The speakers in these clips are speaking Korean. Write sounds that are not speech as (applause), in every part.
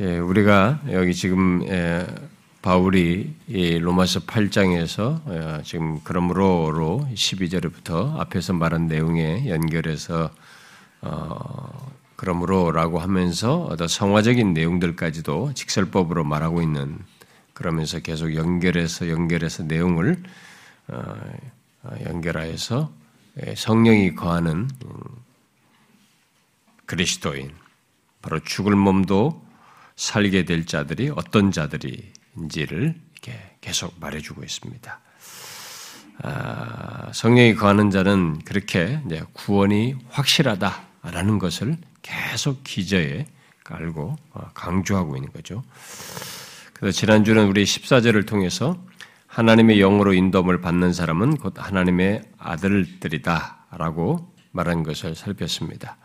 예, 우리가 여기 지금 예, 바울이 로마서 8장에서 어, 지금 그러므로로 12절부터 앞에서 말한 내용에 연결해서 어, 그러므로라고 하면서 어떤 성화적인 내용들까지도 직설법으로 말하고 있는 그러면서 계속 연결해서 연결해서 내용을 어, 연결하여서 예, 성령이 거하는 음, 그리스도인 바로 죽을 몸도 살게 될 자들이 어떤 자들인지를 계속 말해주고 있습니다. 아, 성령이 거하는 자는 그렇게 구원이 확실하다라는 것을 계속 기저에 깔고 어, 강조하고 있는 거죠. 그래서 지난주는 우리 14절을 통해서 하나님의 영으로 인도을 받는 사람은 곧 하나님의 아들들이다라고 말한 것을 살폈습니다.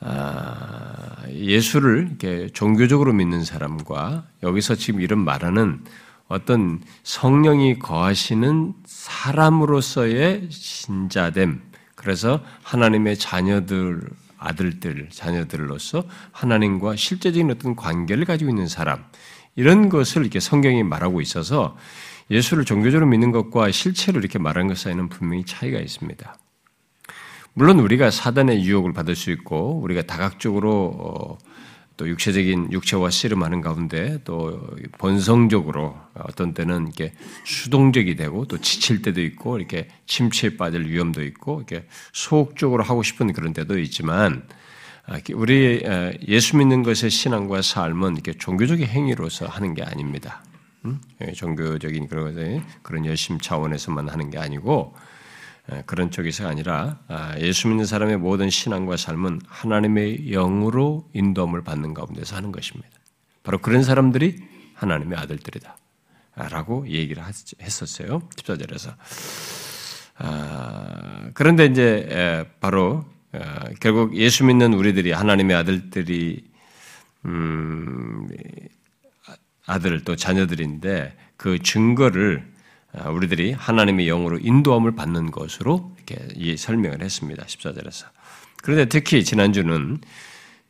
아, 예수를 이렇게 종교적으로 믿는 사람과 여기서 지금 이런 말하는 어떤 성령이 거하시는 사람으로서의 신자됨, 그래서 하나님의 자녀들, 아들들, 자녀들로서 하나님과 실제적인 어떤 관계를 가지고 있는 사람, 이런 것을 이렇게 성경이 말하고 있어서 예수를 종교적으로 믿는 것과 실체로 이렇게 말하는 것 사이에는 분명히 차이가 있습니다. 물론 우리가 사단의 유혹을 받을 수 있고 우리가 다각적으로 어, 또 육체적인 육체와 씨름하는 가운데 또 본성적으로 어떤 때는 이렇게 수동적이 되고 또 지칠 때도 있고 이렇게 침체에 빠질 위험도 있고 이렇게 소극적으로 하고 싶은 그런 때도 있지만 아, 우리 예수 믿는 것의 신앙과 삶은 이렇게 종교적인 행위로서 하는 게 아닙니다. 예, 종교적인 그런 그런 열심 차원에서만 하는 게 아니고 그런 쪽에서 아니라 아, 예수 믿는 사람의 모든 신앙과 삶은 하나님의 영으로 인도함을 받는 가운데서 하는 것입니다. 바로 그런 사람들이 하나님의 아들들이다. 라고 얘기를 했었어요. 14절에서. 아, 그런데 이제 바로 어, 결국 예수 믿는 우리들이 하나님의 아들들이 음, 아들 또 자녀들인데 그 증거를 아, 우리들이 하나님의 영으로 인도함을 받는 것으로 이렇게 설명을 했습니다. 14절에서. 그런데 특히 지난주는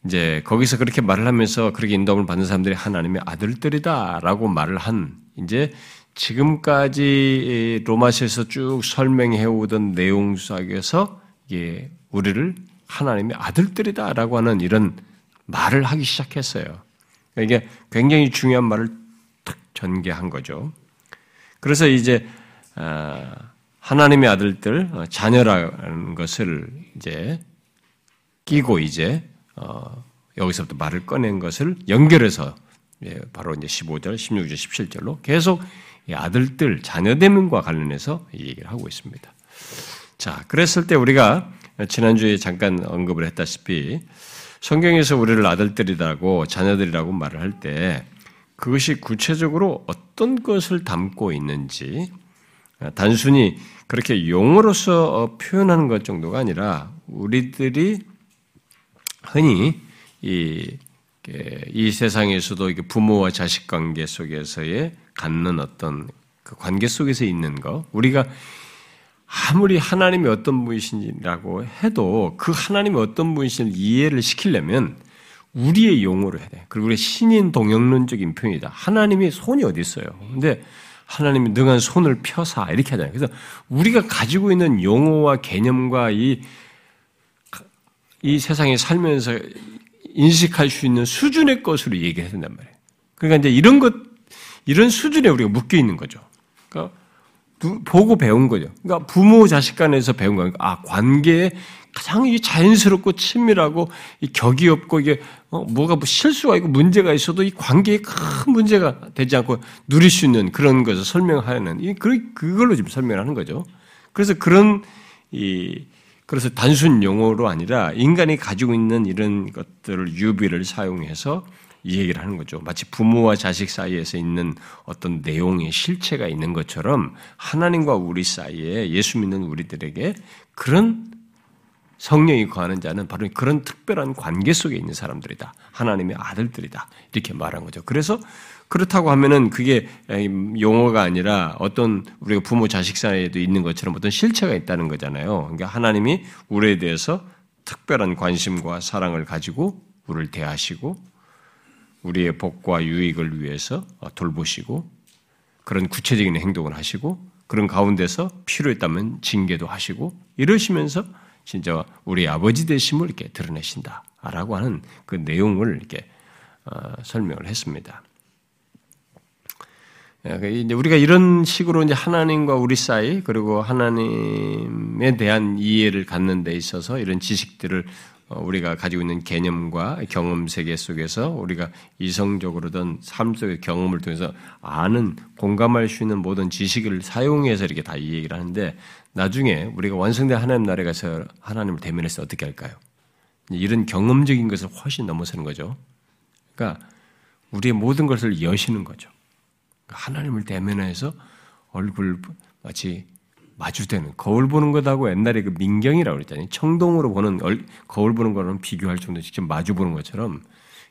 이제 거기서 그렇게 말을 하면서 그렇게 인도함을 받는 사람들이 하나님의 아들들이다라고 말을 한 이제 지금까지 로마서에서 쭉 설명해 오던 내용 속에서 이게 우리를 하나님의 아들들이다라고 하는 이런 말을 하기 시작했어요. 이게 굉장히 중요한 말을 탁 전개한 거죠. 그래서 이제 아, 하나님의 아들들 어, 자녀라는 것을 이제 끼고 이제 어, 여기서부터 말을 꺼낸 것을 연결해서 예, 바로 이제 15절, 16절, 17절로 계속 아들들 자녀됨과 관련해서 얘기를 하고 있습니다. 자, 그랬을 때 우리가 지난주에 잠깐 언급을 했다시피 성경에서 우리를 아들들이라고 자녀들이라고 말을 할 때 그것이 구체적으로 어떤 것을 담고 있는지 단순히 그렇게 용어로서 어, 표현하는 것 정도가 아니라 우리들이 흔히 이, 이 세상에서도 부모와 자식 관계 속에서의 갖는 어떤 그 관계 속에서 있는 것, 우리가 아무리 하나님이 어떤 분이신지라고 해도 그 하나님이 어떤 분이신지 이해를 시키려면 우리의 용어로 해야 돼. 그리고 우리 신인 동영론적인 표현이다. 하나님이 손이 어디 있어요? 근데 하나님이 능한 손을 펴사 이렇게 하잖아요. 그래서 우리가 가지고 있는 용어와 개념과 이, 이 세상에 살면서 인식할 수 있는 수준의 것으로 얘기해야 된단 말이에요. 그러니까 이제 이런 것, 이런 수준에 우리가 묶여 있는 거죠. 그러니까 보고 배운 거죠. 그러니까 부모 자식 간에서 배운 거니까 아 관계에 가장 자연스럽고 친밀하고 격이 없고 이게 어, 뭐가 뭐 실수가 있고 문제가 있어도 이 관계에 큰 문제가 되지 않고 누릴 수 있는 그런 것을 설명하는 이 그, 그걸로 지금 설명하는 거죠. 그래서 그런 이 그래서 단순 용어로 아니라 인간이 가지고 있는 이런 것들을 유비를 사용해서 이 얘기를 하는 거죠. 마치 부모와 자식 사이에서 있는 어떤 내용의 실체가 있는 것처럼 하나님과 우리 사이에 예수 믿는 우리들에게 그런 성령이 거하는 자는 바로 그런 특별한 관계 속에 있는 사람들이다. 하나님의 아들들이다. 이렇게 말한 거죠. 그래서 그렇다고 하면은 그게 용어가 아니라 어떤 우리가 부모 자식 사이에도 있는 것처럼 어떤 실체가 있다는 거잖아요. 그러니까 하나님이 우리에 대해서 특별한 관심과 사랑을 가지고 우리를 대하시고 우리의 복과 유익을 위해서 돌보시고 그런 구체적인 행동을 하시고 그런 가운데서 필요했다면 징계도 하시고 이러시면서 진짜 우리 아버지 되심을 이렇게 드러내신다라고 하는 그 내용을 이렇게 어, 설명을 했습니다. 예, 그 우리가 이런 식으로 이제 하나님과 우리 사이 그리고 하나님에 대한 이해를 갖는 데 있어서 이런 지식들을 어, 우리가 가지고 있는 개념과 경험 세계 속에서 우리가 이성적으로든 삶 속의 경험을 통해서 아는 공감할 수 있는 모든 지식을 사용해서 이렇게 다 이 얘기를 하는데 나중에 우리가 완성된 하나님 나라에 가서 하나님을 대면해서 어떻게 할까요? 이런 경험적인 것을 훨씬 넘어서는 거죠. 그러니까 우리의 모든 것을 여시는 거죠. 하나님을 대면해서 얼굴 마치 마주되는 거울 보는 것하고 옛날에 그 민경이라고 그랬잖아요. 청동으로 보는 거울 보는 거랑 비교할 정도 직접 마주 보는 것처럼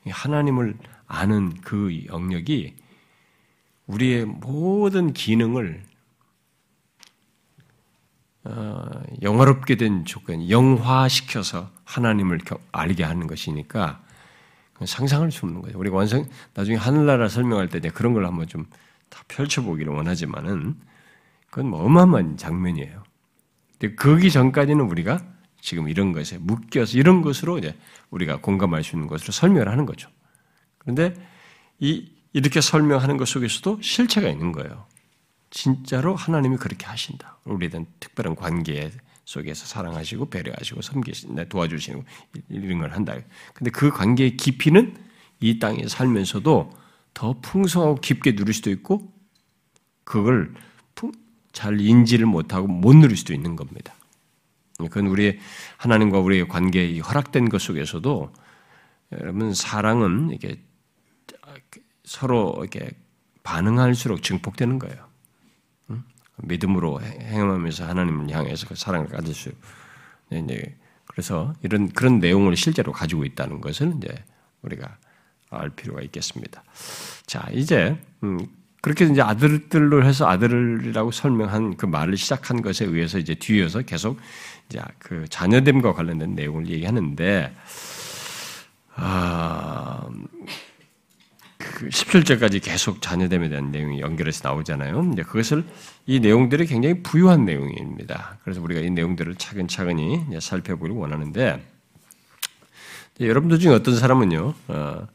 하나님을 아는 그 영역이 우리의 모든 기능을 어, 영화롭게 된 조건, 영화시켜서 하나님을 알게 하는 것이니까 상상할 수 없는 거죠. 우리가 완성 나중에 하늘나라 설명할 때 그런 걸 한번 좀 다 펼쳐보기를 원하지만은 그건 뭐 어마어마한 장면이에요. 근데 거기 전까지는 우리가 지금 이런 것에 묶여서 이런 것으로 이제 우리가 공감할 수 있는 것으로 설명을 하는 거죠. 그런데 이 이렇게 설명하는 것 속에서도 실체가 있는 거예요. 진짜로 하나님이 그렇게 하신다. 우리에 대한 특별한 관계 속에서 사랑하시고 배려하시고 섬기신다, 도와주시고 이런 걸 한다. 근데 그 관계의 깊이는 이 땅에 살면서도 더 풍성하고 깊게 누릴 수도 있고 그걸 잘 인지를 못하고 못 누릴 수도 있는 겁니다. 그건 우리 하나님과 우리의 관계에 허락된 것 속에서도 여러분 사랑은 이게 서로 이렇게 반응할수록 증폭되는 거예요. 믿음으로 행함하면서 하나님을 향해서 그 사랑을 가질 수. 이제 그래서 이런 그런 내용을 실제로 가지고 있다는 것을 이제 우리가 알 필요가 있겠습니다. 자 이제 음, 그렇게 이제 아들들로 해서 아들이라고 설명한 그 말을 시작한 것에 의해서 이제 뒤에서 계속 이제 그 자녀됨과 관련된 내용을 얘기하는데 아, 그 17절까지 계속 자녀됨에 대한 내용이 연결해서 나오잖아요. 이제 그것을 이 내용들이 굉장히 부유한 내용입니다. 그래서 우리가 이 내용들을 차근차근히 살펴보기를 원하는데 여러분들 중에 어떤 사람은요, 어,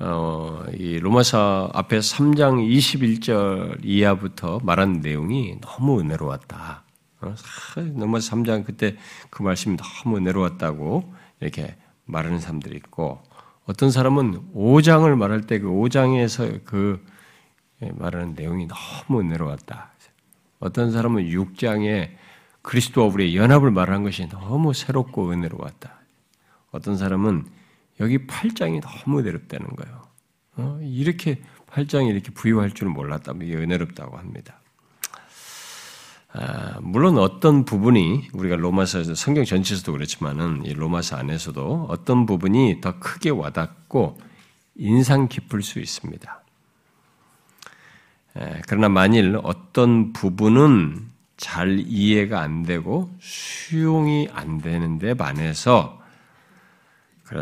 어, 이 로마서 앞에 3장 21절 이하부터 말한 내용이 너무 은혜로웠다. 어, 로마서 3장 그때 그 말씀이 너무 은혜로웠다고 이렇게 말하는 사람들이 있고 어떤 사람은 5장을 말할 때 그 5장에서 그 말하는 내용이 너무 은혜로웠다. 어떤 사람은 6장에 그리스도와 우리의 연합을 말하는 것이 너무 새롭고 은혜로웠다. 어떤 사람은 여기 8장이 너무 은혜롭다는 거예요. 어? 이렇게 8장이 이렇게 부유할 줄은 몰랐다면 이게 은혜롭다고 합니다. 아, 물론 어떤 부분이 우리가 로마서 성경 전체에서도 그렇지만은 이 로마서 안에서도 어떤 부분이 더 크게 와닿고 인상 깊을 수 있습니다. 에, 그러나 만일 어떤 부분은 잘 이해가 안 되고 수용이 안 되는데 반해서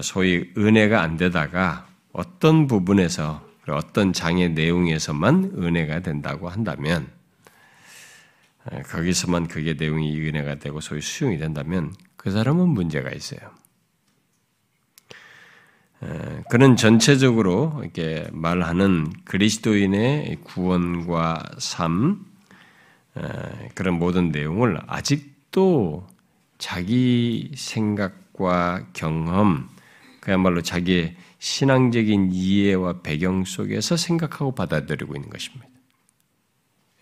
소위 은혜가 안 되다가 어떤 부분에서 어떤 장의 내용에서만 은혜가 된다고 한다면 거기서만 그게 내용이 은혜가 되고 소위 수용이 된다면 그 사람은 문제가 있어요. 그는 전체적으로 이렇게 말하는 그리스도인의 구원과 삶 그런 모든 내용을 아직도 자기 생각과 경험 그야말로 자기의 신앙적인 이해와 배경 속에서 생각하고 받아들이고 있는 것입니다.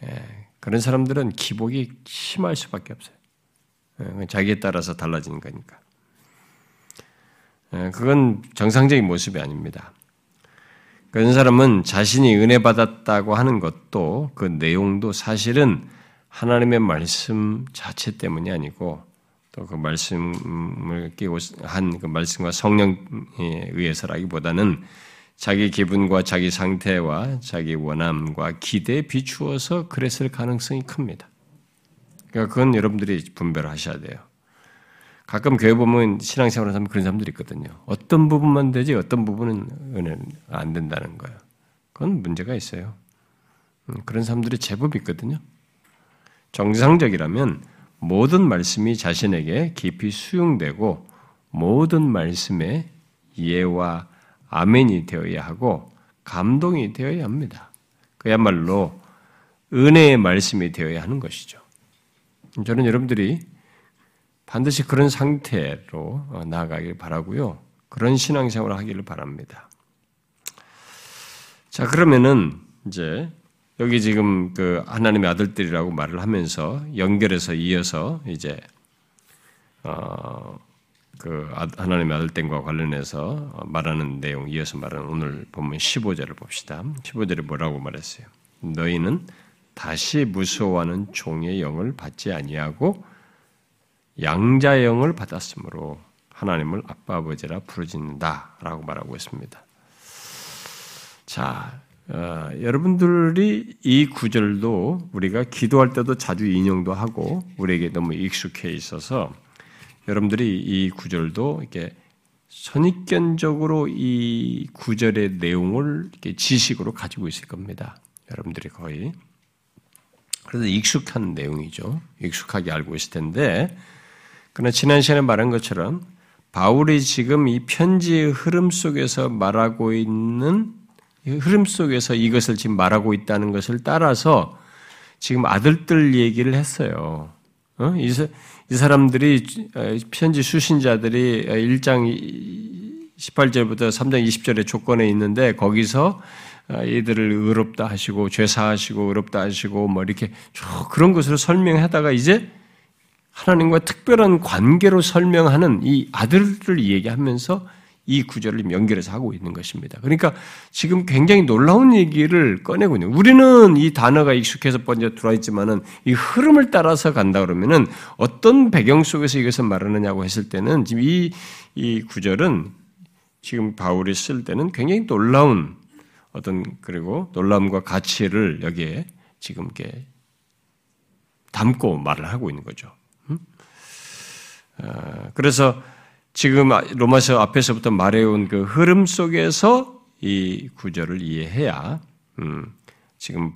예, 그런 사람들은 기복이 심할 수밖에 없어요. 예, 자기에 따라서 달라지는 거니까. 예, 그건 정상적인 모습이 아닙니다. 그런 사람은 자신이 은혜 받았다고 하는 것도 그 내용도 사실은 하나님의 말씀 자체 때문이 아니고 또 그 말씀을 끼고 한 그 말씀과 성령에 의해서라기보다는 자기 기분과 자기 상태와 자기 원함과 기대에 비추어서 그랬을 가능성이 큽니다. 그러니까 그건 여러분들이 분별하셔야 돼요. 가끔 교회 보면 신앙생활을 하면 그런 사람들이 있거든요. 어떤 부분만 되지 어떤 부분은 안 된다는 거예요. 그건 문제가 있어요. 음, 그런 사람들이 제법 있거든요. 정상적이라면 모든 말씀이 자신에게 깊이 수용되고 모든 말씀에 예와 아멘이 되어야 하고 감동이 되어야 합니다. 그야말로 은혜의 말씀이 되어야 하는 것이죠. 저는 여러분들이 반드시 그런 상태로 어, 나아가길 바라고요. 그런 신앙생활을 하기를 바랍니다. 자, 그러면은 이제 여기 지금 그 하나님의 아들들이라고 말을 하면서 연결해서 이어서 이제 어그 아, 하나님의 아들들과 관련해서 말하는 내용 이어서 말하는 오늘 본문 15절을 봅시다. 15절에 뭐라고 말했어요? 너희는 다시 무서워하는 종의 영을 받지 아니하고 양자의 영을 받았으므로 하나님을 아빠 아버지라 부르짖는다라고 말하고 있습니다. 자, 어, 여러분들이 이 구절도 우리가 기도할 때도 자주 인용도 하고 우리에게 너무 익숙해 있어서 여러분들이 이 구절도 이렇게 선입견적으로 이 구절의 내용을 이렇게 지식으로 가지고 있을 겁니다. 여러분들이 거의 그래서 익숙한 내용이죠. 익숙하게 알고 있을 텐데 그러나 지난 시간에 말한 것처럼 바울이 지금 이 편지의 흐름 속에서 말하고 있는 흐름 속에서 이것을 지금 말하고 있다는 것을 따라서 지금 아들들 얘기를 했어요. 어? 이, 이 사람들이 어, 편지 수신자들이 1장 18절부터 3장 20절의 조건에 있는데 거기서 이들을 어, 의롭다 하시고 죄 사하시고 의롭다 하시고 뭐 이렇게 그런 것으로 설명하다가 이제 하나님과 특별한 관계로 설명하는 이 아들을 얘기하면서 이 구절을 연결해서 하고 있는 것입니다. 그러니까 지금 굉장히 놀라운 얘기를 꺼내고 있는. 우리는 이 단어가 익숙해서 먼저 들어와 있지만은 이 흐름을 따라서 간다 그러면은 어떤 배경 속에서 이것을 말하느냐고 했을 때는 지금 이, 이 구절은 지금 바울이 쓸 때는 굉장히 놀라운 어떤 그리고 놀라움과 가치를 여기에 지금 이렇게 담고 말을 하고 있는 거죠. 어, 그래서 지금 로마서 앞에서부터 말해온 그 흐름 속에서 이 구절을 이해해야 음, 지금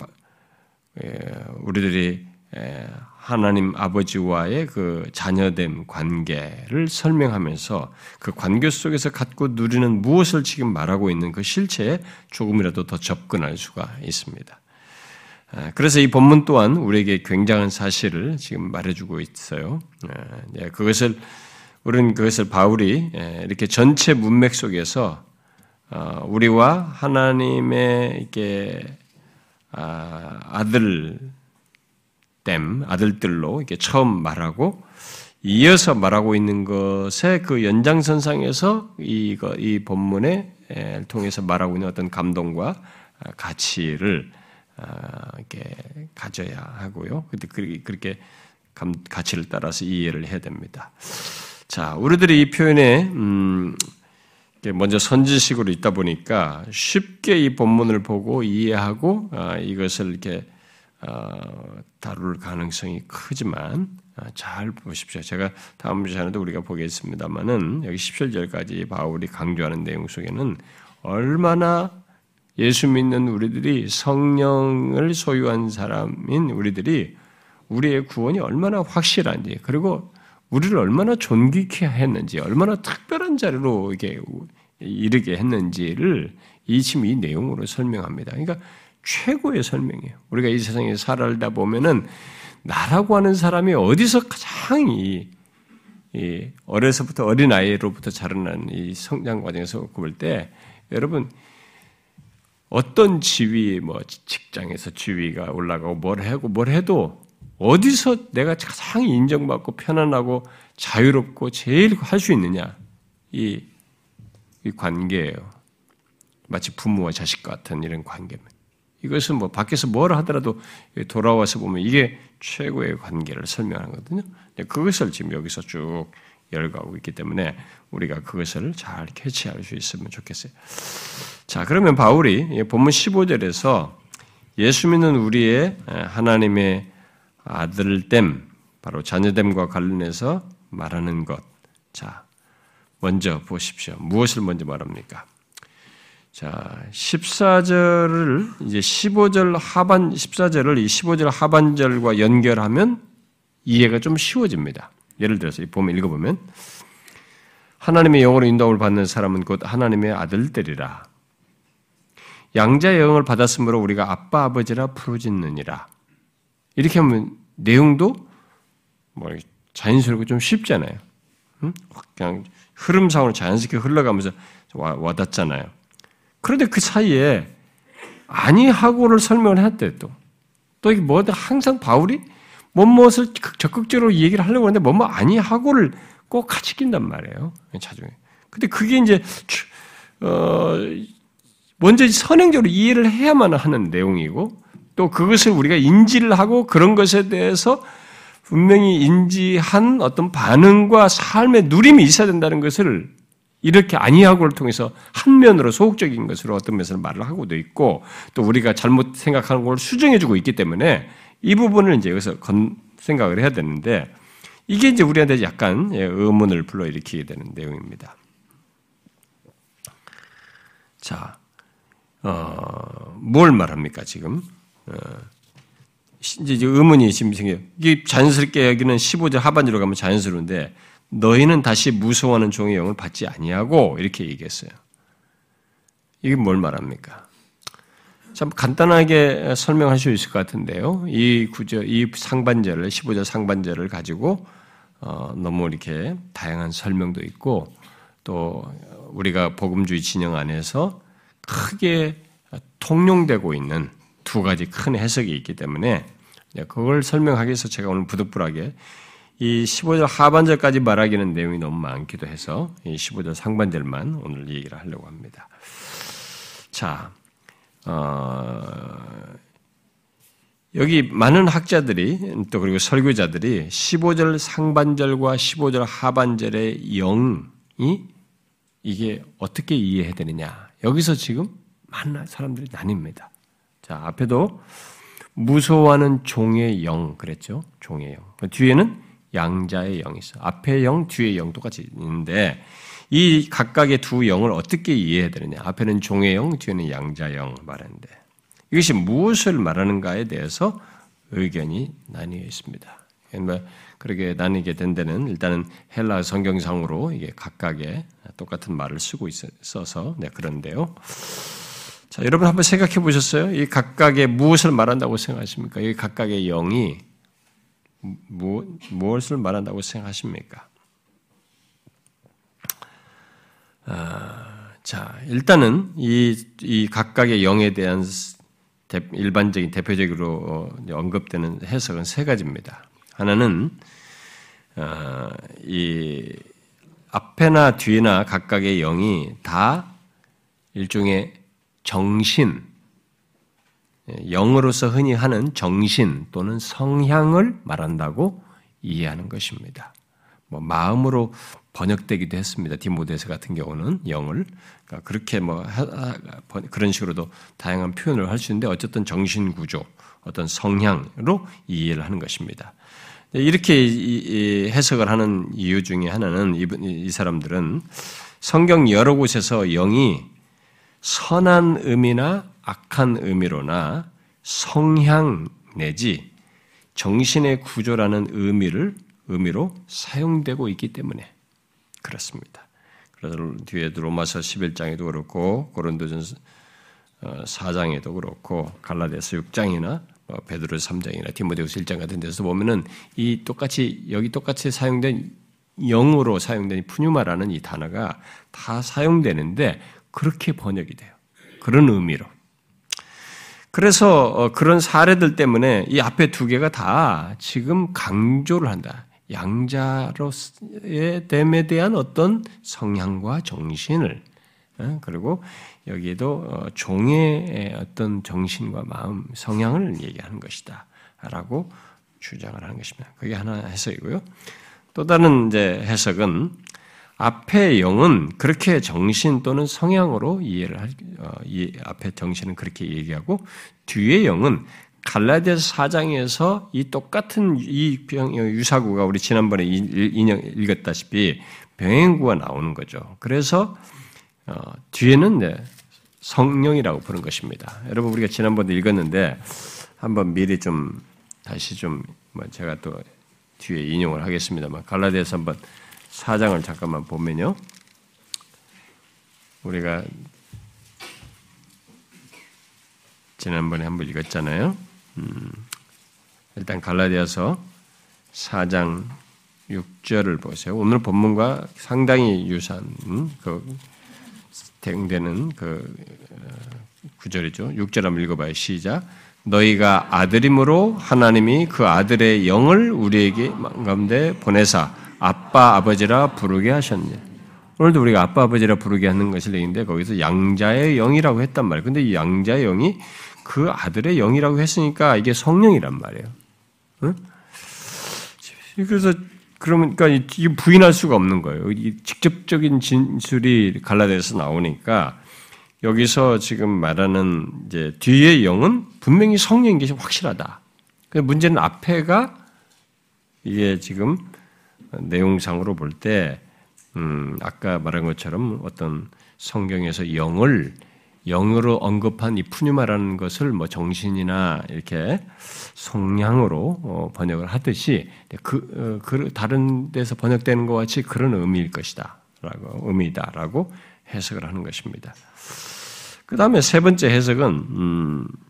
우리들이 하나님 아버지와의 그 자녀됨 관계를 설명하면서 그 관계 속에서 갖고 누리는 무엇을 지금 말하고 있는 그 실체에 조금이라도 더 접근할 수가 있습니다. 아, 그래서 이 본문 또한 우리에게 굉장한 사실을 지금 말해주고 있어요. 아, 예, 그것을 우리는 그것을 바울이 예, 이렇게 전체 문맥 속에서 어, 우리와 하나님의 이게 아, 아들 땜 아들들로 이렇게 처음 말하고 이어서 말하고 있는 것의 그 연장선상에서 이거 이 본문에 통해서 말하고 있는 어떤 감동과 가치를 아, 이렇게 가져야 하고요. 그렇게 가치를 따라서 이해를 해야 됩니다. 자, 우리들이 이 표현에 음, 먼저 선지식으로 있다 보니까 쉽게 이 본문을 보고 이해하고 아, 이것을 이렇게 어, 다룰 가능성이 크지만 아, 잘 보십시오. 제가 다음 시간에도 우리가 보겠습니다만은 여기 17절까지 바울이 강조하는 내용 속에는 얼마나 예수 믿는 우리들이 성령을 소유한 사람인 우리들이 우리의 구원이 얼마나 확실한지 그리고 우리를 얼마나 존귀케 했는지 얼마나 특별한 자리로 이게 이르게 했는지를 이 지금 이 내용으로 설명합니다. 그러니까 최고의 설명이에요. 우리가 이 세상에 살다 보면은 나라고 하는 사람이 어디서 가장 이, 이 어려서부터 어린 아이로부터 자라난 이 성장 과정에서 볼 때 여러분 어떤 지위, 뭐 직장에서 지위가 올라가고 뭘 하고 뭘 해도 어디서 내가 가장 인정받고 편안하고 자유롭고 제일 할 수 있느냐 이, 이 관계예요. 마치 부모와 자식 같은 이런 관계입니다. 이것은 뭐 밖에서 뭘 하더라도 돌아와서 보면 이게 최고의 관계를 설명하거든요. 그것을 지금 여기서 쭉 열거하고 있기 때문에 우리가 그것을 잘 캐치할 수 있으면 좋겠어요. 자, 그러면 바울이 본문 15절에서 예수 믿는 우리의 하나님의 아들됨, 바로 자녀됨과 관련해서 말하는 것, 자, 먼저 보십시오. 무엇을 먼저 말합니까? 자, 14절을 이제 15절 하반 14절을 이 15절 하반절과 연결하면 이해가 좀 쉬워집니다. 예를 들어서 보면 읽어 보면 하나님의 영으로 인도함을 받는 사람은 곧 하나님의 아들들이라. 양자의 영을 받았으므로 우리가 아빠 아버지라 부르짖느니라. 이렇게 하면 내용도 뭐 자연스럽고 좀 쉽잖아요. 응? 그냥 흐름상으로 자연스럽게 흘러가면서 와닿잖아요. 그런데 그 사이에 아니하고를 설명을 했대 또. 또 이게 뭐 항상 바울이 뭐무엇을 적극적으로 얘기를 하려고 하는데 뭐뭐 아니하고를 꼭 같이 낀단 말이에요. 자중에. 근데 그게 이제 어 먼저 선행적으로 이해를 해야만 하는 내용이고 또 그것을 우리가 인지를 하고 그런 것에 대해서 분명히 인지한 어떤 반응과 삶의 누림이 있어야 된다는 것을 이렇게 아니하고를 통해서 한 면으로 소극적인 것으로 어떤 면에서 말을 하고도 있고 또 우리가 잘못 생각하는 걸 수정해주고 있기 때문에 이 부분을 이제 여기서 건, 생각을 해야 되는데 이게 이제 우리한테 약간 예, 의문을 불러일으키게 되는 내용입니다. 자, 어, 뭘 말합니까 지금? 어, 이제 의문이 지금 생겨요. 이게 자연스럽게 여기는 15절 하반절로 가면 자연스러운데 너희는 다시 무서워하는 종의 영을 받지 아니하고 이렇게 얘기했어요. 이게 뭘 말합니까? 참 간단하게 설명할 수 있을 것 같은데요. 이 구절, 이 상반절을 15절 상반절을 가지고 어, 너무 이렇게 다양한 설명도 있고 또 우리가 복음주의 진영 안에서 크게 통용되고 있는 두 가지 큰 해석이 있기 때문에 그걸 설명하기 위해서 제가 오늘 부득불하게 이 15절 하반절까지 말하기는 내용이 너무 많기도 해서 이 15절 상반절만 오늘 얘기를 하려고 합니다. 자, 어, 여기 많은 학자들이 또 그리고 설교자들이 15절 상반절과 15절 하반절의 영이 이게 어떻게 이해해야 되느냐. 여기서 지금 많은 사람들이 나뉩니다. 자, 앞에도 무서워하는 종의 영 그랬죠. 종의 영. 그 뒤에는 양자의 영이 있어. 앞에 영, 뒤에 영 똑같이 있는데 이 각각의 두 영을 어떻게 이해해야 되느냐? 앞에는 종의 영, 뒤에는 양자 영 말하는데 이것이 무엇을 말하는가에 대해서 의견이 나뉘어 있습니다. 뭐 그렇게 나뉘게 된 데는 일단은 헬라 성경상으로 이게 각각의 똑같은 말을 쓰고 있어서 네, 그런데요. 자, 여러분 한번 생각해 보셨어요? 이 각각의 무엇을 말한다고 생각하십니까? 이 각각의 영이 무, 무엇을 말한다고 생각하십니까? 아, 자, 일단은 이, 이 각각의 영에 대한 대, 일반적인 대표적으로 어, 언급되는 해석은 세 가지입니다. 하나는 어, 이 앞에나 뒤나 각각의 영이 다 일종의 정신, 영으로서 흔히 하는 정신 또는 성향을 말한다고 이해하는 것입니다. 뭐 마음으로 번역되기도 했습니다. 디모데서 같은 경우는 영을 그러니까 그렇게 뭐 그런 식으로도 다양한 표현을 할 수 있는데 어쨌든 정신 구조, 어떤 성향으로 이해를 하는 것입니다. 이렇게 해석을 하는 이유 중에 하나는 이 사람들은 성경 여러 곳에서 영이 선한 의미나 악한 의미로나 성향 내지 정신의 구조라는 의미를 의미로 사용되고 있기 때문에 그렇습니다. 그래서 뒤에 로마서 11장에도 그렇고 고린도전서 4장에도 그렇고 갈라디아서 6장이나 뭐 베드로 3장이나 디모데후서 1장 같은 데서 보면은 이 똑같이 여기 똑같이 사용된 영어로 사용된 푸뉴마라는 이 단어가 다 사용되는데 그렇게 번역이 돼요. 그런 의미로. 그래서 어, 그런 사례들 때문에 이 앞에 두 개가 다 지금 강조를 한다. 양자로의 됨에 대한 어떤 성향과 정신을 어, 그리고 여기에도 어, 종의 어떤 정신과 마음, 성향을 얘기하는 것이다. 라고 주장을 하는 것입니다. 그게 하나 해석이고요. 또 다른 이제 해석은 앞의 영은 그렇게 정신 또는 성향으로 이해를 할, 어, 이 앞에 정신은 그렇게 얘기하고 뒤의 영은 갈라디아서 4장에서 이 똑같은 이 유사구가 우리 지난번에 인형 읽었다시피 병행구가 나오는 거죠. 그래서 어, 뒤에는 네, 성령이라고 부른 것입니다. 여러분 우리가 지난번에 읽었는데 한번 미리 좀 다시 좀뭐 제가 또 뒤에 인용을 하겠습니다만 갈라디아서 한번 사장을 잠깐만 보면요. 우리가 지난번에 한번 읽었잖아요. 음, 일단 갈라디아서 4장 6절을 보세요. 오늘 본문과 상당히 유사한 음, 그 대응되는 그 어, 구절이죠. 6절 한번 읽어봐요. 시작. 너희가 아들임으로 하나님이 그 아들의 영을 우리에게 가운데 보내사 아빠 아버지라 부르게 하셨네. 오늘도 우리가 아빠 아버지라 부르게 하는 것을 얘기인데 거기서 양자의 영이라고 했단 말이에요. 근데 이 양자의 영이 그 아들의 영이라고 했으니까 이게 성령이란 말이에요. 응? 그래서 그러니까 이게 부인할 수가 없는 거예요. 이 직접적인 진술이 갈라디아서 나오니까 여기서 지금 말하는 이제 뒤의 영은 분명히 성령인 것이 확실하다. 문제는 앞에가 이게 지금 내용상으로 볼 때, 음, 아까 말한 것처럼 어떤 성경에서 영을 영으로 언급한 이 푸뉴마라는 것을 뭐 정신이나 이렇게 성량으로 어, 번역을 하듯이 그, 어, 그 다른 데서 번역되는 것 같이 그런 의미일 것이다라고 의미다라고 해석을 하는 것입니다. 그 다음에 세 번째 해석은 음, 어,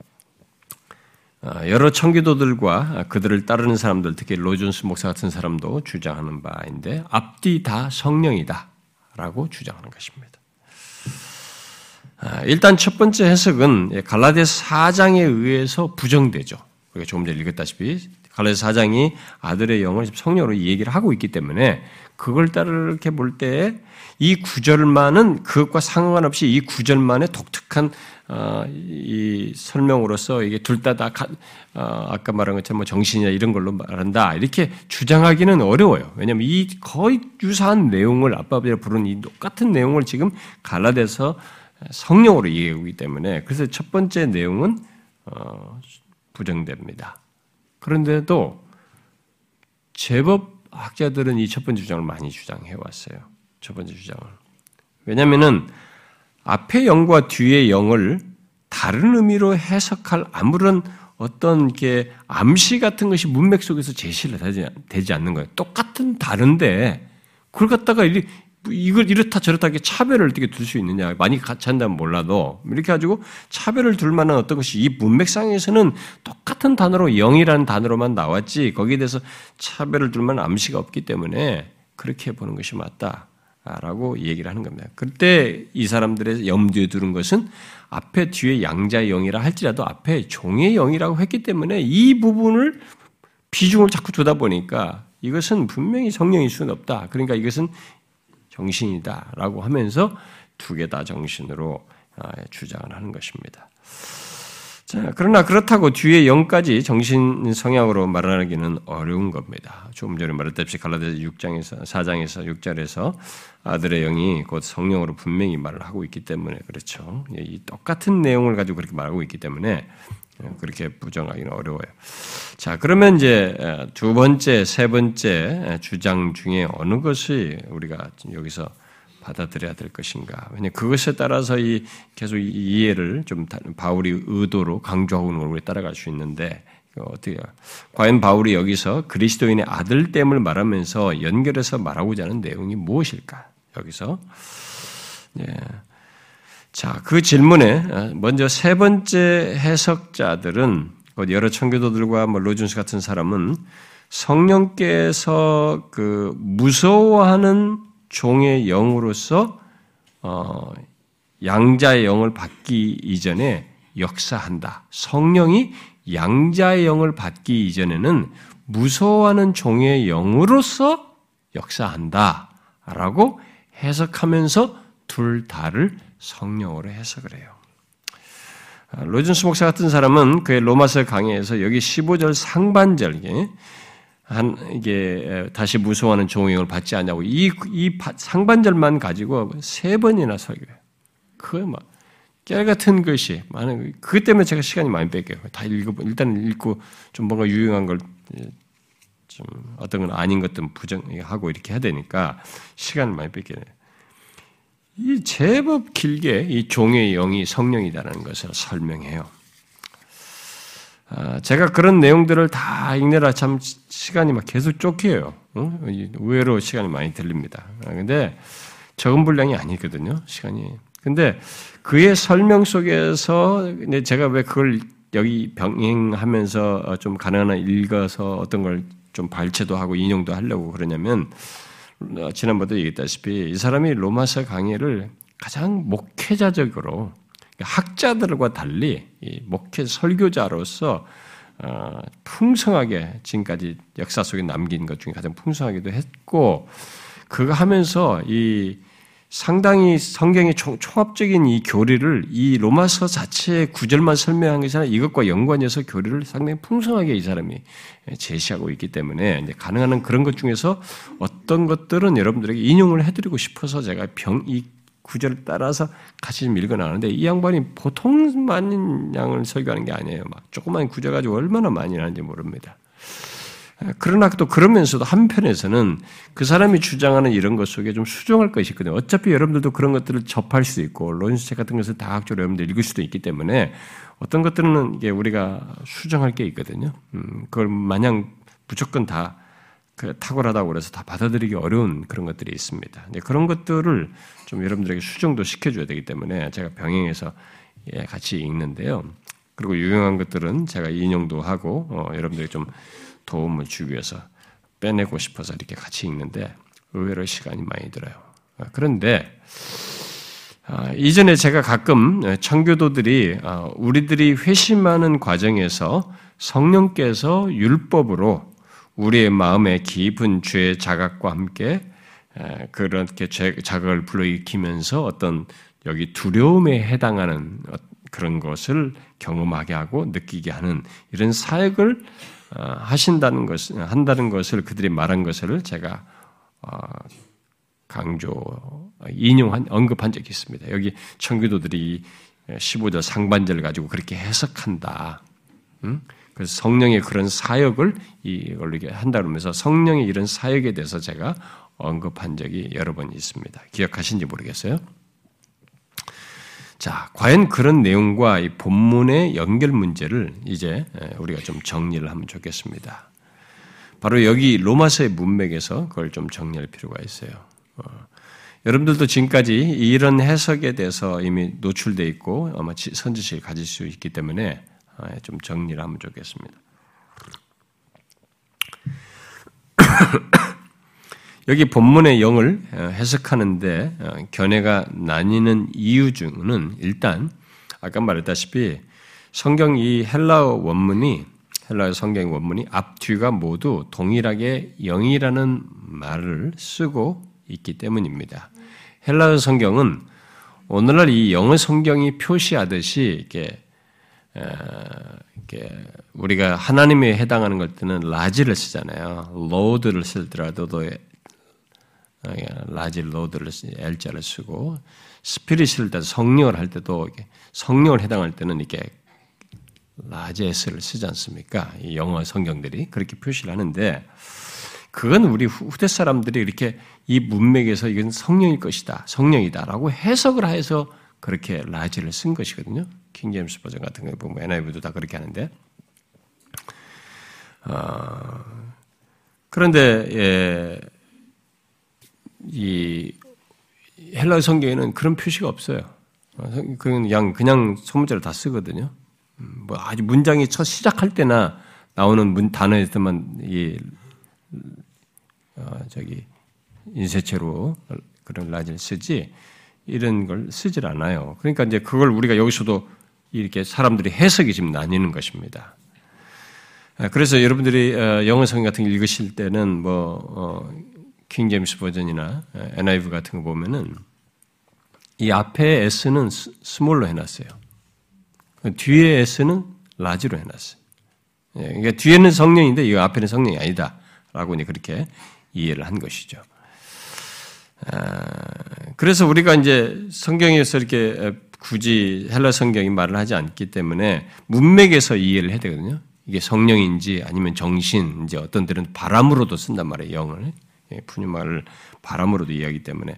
여러 청기도들과 그들을 따르는 사람들, 특히 로준스 목사 같은 사람도 주장하는 바인데 앞뒤 다 성령이다라고 주장하는 것입니다. 아, 일단 첫 번째 해석은 갈라디아 4장에 의해서 부정되죠. 우리가 조금 전에 읽었다시피 갈라디아 4장이 아들의 영을 성령으로 이 얘기를 하고 있기 때문에 그걸 따라 이렇게 볼 때 이 구절만은 그것과 상관없이 이 구절만의 독특한 어, 이 설명으로서 이게 둘 다다 다 어, 아까 말한 것처럼 뭐 정신이나 이런 걸로 말한다 이렇게 주장하기는 어려워요. 왜냐하면 이 거의 유사한 내용을 아빠 아버지가 부른 이 똑같은 내용을 지금 갈라디아서 성령으로 이해하기 때문에 그래서 첫 번째 내용은 어, 부정됩니다. 그런데도 제법 학자들은 이 첫 번째 주장을 많이 주장해 왔어요. 첫 번째 주장을. 왜냐하면은 앞의 영과 뒤의 영을 다른 의미로 해석할 아무런 어떤 게 암시 같은 것이 문맥 속에서 제시를 되지 않는 거예요. 똑같은 다른데 그걸 갖다가 이걸 이렇다 저렇다 게 차별을 어떻게 둘 수 있느냐 많이 같이 한다면 몰라도 이렇게 가지고 차별을 둘 만한 어떤 것이 이 문맥상에서는 똑같은 단어로 영이라는 단어로만 나왔지 거기에 대해서 차별을 둘 만한 암시가 없기 때문에 그렇게 보는 것이 맞다 라고 얘기를 하는 겁니다. 그때 이 사람들의 염두에 두는 것은 앞에 뒤에 양자의 영이라 할지라도 앞에 종의 영이라고 했기 때문에 이 부분을 비중을 자꾸 두다 보니까 이것은 분명히 성령일 수는 없다. 그러니까 이것은 정신이다라고 하면서 두 개 다 정신으로 아, 주장을 하는 것입니다. 자, 그러나 그렇다고 뒤에 영까지 정신 성향으로 말하기는 어려운 겁니다. 조금 전에 말했다시피 갈라디아 6장에서 4장에서 6절에서 아들의 영이 곧 성령으로 분명히 말을 하고 있기 때문에 그렇죠. 이 똑같은 내용을 가지고 그렇게 말하고 있기 때문에 그렇게 부정하기는 어려워요. 자, 그러면 이제 두 번째, 세 번째 주장 중에 어느 것이 우리가 여기서 받아들여야 될 것인가? 왜냐 그것에 따라서 이 계속 이해를 좀 바울이 의도로 강조하고 있는 걸 우리 따라갈 수 있는데 어떻게 과연 바울이 여기서 그리스도인의 아들됨을 말하면서 연결해서 말하고자 하는 내용이 무엇일까? 여기서 예. 자, 그 질문에 어, 먼저 세 번째 해석자들은 여러 청교도들과 뭐 로준스 같은 사람은 성령께서 그 무서워하는 종의 영으로서 어, 양자의 영을 받기 이전에 역사한다. 성령이 양자의 영을 받기 이전에는 무서워하는 종의 영으로서 역사한다. 라고 해석하면서 둘 다를 성령으로 해석을 해요. 아, 로준스 목사 같은 사람은 그의 로마서 강의에서 여기 15절 상반절 한 이게 다시 무서워하는 종용을 받지 않냐고 이, 이 상반절만 가지고 세 번이나 설교해요. 그막 깨알 같은 것이 많은 그것 때문에 제가 시간이 많이 뺏겨요. 다 읽어 일단 읽고 좀 뭔가 유용한 걸 좀 어떤 건 아닌 것들은 부정하고 이렇게 해야 되니까 시간을 많이 뺏게 돼요. 이 제법 길게 이 종의 영이 성령이다라는 것을 설명해요. 아, 제가 그런 내용들을 다 읽느라 참 시간이 막 계속 쫓겨요. 의외로 시간이 많이 들립니다. 아, 근데 적은 분량이 아니거든요. 시간이. 근데 그의 설명 속에서 제가 왜 그걸 여기 병행하면서 좀 가능한 한 읽어서 어떤 걸 좀 발췌도 하고 인용도 하려고 그러냐면 어, 지난번에도 얘기했다시피 이 사람이 로마서 강의를 가장 목회자적으로 학자들과 달리 목회 설교자로서 어, 풍성하게 지금까지 역사 속에 남긴 것 중에 가장 풍성하기도 했고 그거 하면서 이 상당히 성경의 총 합적인 이 교리를 이 로마서 자체의 구절만 설명한 것이 아니라 이것과 연관해서 교리를 상당히 풍성하게 이 사람이 제시하고 있기 때문에 가능한 그런 것 중에서 어떤 것들은 여러분들에게 인용을 해드리고 싶어서 제가 병, 이 구절을 따라서 같이 좀 읽어나가는데 이 양반이 보통 많은 양을 설교하는 게 아니에요. 막 조그만 구절 가지고 얼마나 많이 하는지 모릅니다. 그러나 또 그러면서도 한편에서는 그 사람이 주장하는 이런 것 속에 좀 수정할 것이 있거든요. 어차피 여러분들도 그런 것들을 접할 수 있고 론스책 같은 것을 다학적으로 여러분들 읽을 수도 있기 때문에 어떤 것들은 이게 우리가 수정할 게 있거든요. 음, 그걸 마냥 무조건 다 그 탁월하다고 그래서 다 받아들이기 어려운 그런 것들이 있습니다. 그런 것들을 좀 여러분들에게 수정도 시켜줘야 되기 때문에 제가 병행해서 예, 같이 읽는데요. 그리고 유용한 것들은 제가 인용도 하고 어, 여러분들이 좀 도움을 주기 위해서 빼내고 싶어서 이렇게 같이 읽는데 의외로 시간이 많이 들어요. 그런데 아, 이전에 제가 가끔 청교도들이 아, 우리들이 회심하는 과정에서 성령께서 율법으로 우리의 마음에 깊은 죄의 자각과 함께 그렇게 자각을 불러일으키면서 어떤 여기 두려움에 해당하는 그런 것을 경험하게 하고 느끼게 하는 이런 사역을 어, 하신다는 것, 한다는 것을 그들이 말한 것을 제가 어, 강조, 인용한, 언급한 적이 있습니다. 여기 청교도들이 15절 상반절을 가지고 그렇게 해석한다. 그래서 성령의 그런 사역을 이걸로 한다 그러면서 성령의 이런 사역에 대해서 제가 언급한 적이 여러 번 있습니다. 기억하신지 모르겠어요. 자, 과연 그런 내용과 이 본문의 연결 문제를 이제 우리가 좀 정리를 하면 좋겠습니다. 바로 여기 로마서의 문맥에서 그걸 좀 정리할 필요가 있어요. 어, 여러분들도 지금까지 이런 해석에 대해서 이미 노출되어 있고 아마 선지식을 가질 수 있기 때문에 아, 좀 정리를 하면 좋겠습니다. 여기 본문의 영을 어, 해석하는데 어, 견해가 나뉘는 이유 중은 일단 아까 말했다시피 성경 이 헬라어 원문이 헬라어 성경 원문이 앞뒤가 모두 동일하게 영이라는 말을 쓰고 있기 때문입니다. 헬라어 성경은 오늘날 이 영어 성경이 표시하듯이 이렇게, 어, 이렇게 우리가 하나님에 해당하는 것들은 large를 쓰잖아요. Lord를 쓰더라도 large Lord를 L자를 쓰고 스피릿을 때 성령을 할 때도 성령을 해당할 때는 이렇게 라제스를 쓰지 않습니까? 영어 성경들이 그렇게 표시를 하는데 그건 우리 후대 사람들이 이렇게 이 문맥에서 이건 성령일 것이다, 성령이다라고 해석을 해서 그렇게 라지를 쓴 것이거든요. 킹제임스 버전 같은 거 보면 NIV도 다 그렇게 하는데. 어, 그런데 예, 이 헬라 성경에는 그런 표시가 없어요. 그냥 그냥 소문자를 다 쓰거든요. 음, 뭐 아주 문장이 첫 시작할 때나 나오는 문 단어에서만 이 어, 저기 인쇄체로 그런 라지를 쓰지 이런 걸 쓰질 않아요. 그러니까 이제 그걸 우리가 여기서도 이렇게 사람들이 해석이 지금 나뉘는 것입니다. 아, 그래서 여러분들이 어, 영어 성경 같은 거 읽으실 때는 뭐 어, King James 버전이나 NIV 같은 거 보면은 이 앞에 S는 small로 해놨어요. 그 뒤에 S는 large로 해놨어요. 예, 그러니까 뒤에는 성령인데 이 앞에는 성령이 아니다라고 그렇게 이해를 한 것이죠. 아, 그래서 우리가 이제 성경에서 이렇게 굳이 헬라 성경이 말을 하지 않기 때문에 문맥에서 이해를 해야 되거든요. 이게 성령인지 아니면 정신, 이제 어떤 데는 바람으로도 쓴단 말이에요, 영을. 예, 푸뉴마를 바람으로도 이해하기 때문에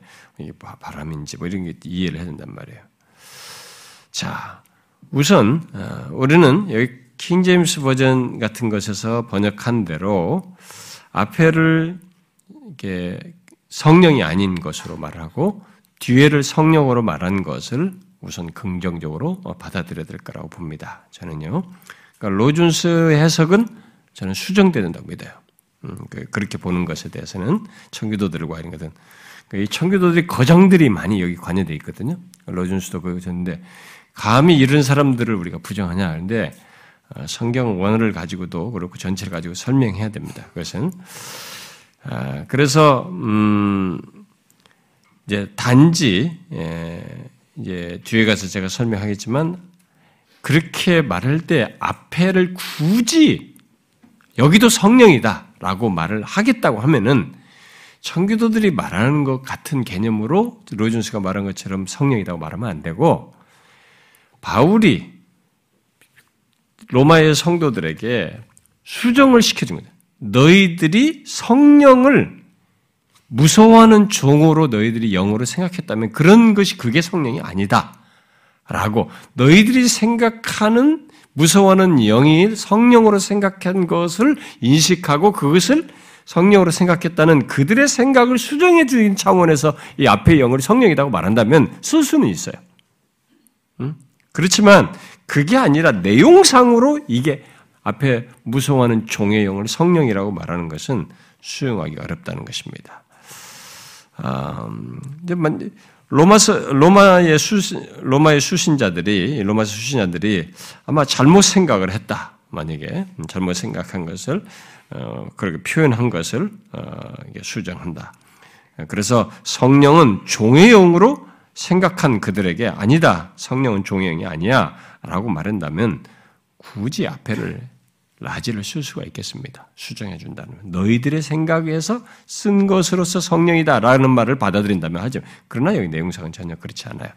바람인지 뭐 이런 게 이해를 해야 된단 말이에요. 자, 우선 어, 우리는 여기 킹 제임스 버전 같은 것에서 번역한 대로 앞에를 이게 성령이 아닌 것으로 말하고 뒤에를 성령으로 말한 것을 우선 긍정적으로 받아들여야 될 거라고 봅니다. 저는요. 그러니까 로준스 해석은 저는 수정되는다고 믿어요. 음, 그, 그렇게 보는 것에 대해서는 청교도들과 이런 것은 그이 청교도들이 거장들이 많이 여기 관여되어 있거든요. 로준스도 그러셨는데 감히 이런 사람들을 우리가 부정하냐 하는데 어, 성경 원어를 가지고도 그렇고 전체를 가지고 설명해야 됩니다. 그것은 아, 그래서 음 이제 단지 예, 이제 뒤에 가서 제가 설명하겠지만 그렇게 말할 때 앞에를 굳이 여기도 성령이다 라고 말을 하겠다고 하면은 청교도들이 말하는 것 같은 개념으로 로이준스가 말한 것처럼 성령이라고 말하면 안 되고 바울이 로마의 성도들에게 수정을 시켜준 거다. 너희들이 성령을 무서워하는 종으로 너희들이 영어로 생각했다면 그런 것이 그게 성령이 아니다. 라고 너희들이 생각하는 무서워하는 영이 성령으로 생각한 것을 인식하고 그것을 성령으로 생각했다는 그들의 생각을 수정해 주는 차원에서 이 앞의 영을 성령이라고 말한다면 쓸 수는 있어요. 음? 그렇지만 그게 아니라 내용상으로 이게 앞에 무서워하는 종의 영을 성령이라고 말하는 것은 수용하기 어렵다는 것입니다. 아, 로마서 로마의 수 로마의 수신자들이 로마서 수신자들이 아마 잘못 생각을 했다. 만약에 잘못 생각한 것을 어, 그렇게 표현한 것을 어, 수정한다. 그래서 성령은 종의 영으로 생각한 그들에게 아니다. 성령은 종의 영이 아니야라고 말한다면 굳이 앞에를 라지를 쓸 수가 있겠습니다. 수정해 준다는 너희들의 생각에서 쓴 것으로서 성령이다라는 말을 받아들인다면 하죠. 그러나 여기 내용상은 전혀 그렇지 않아요.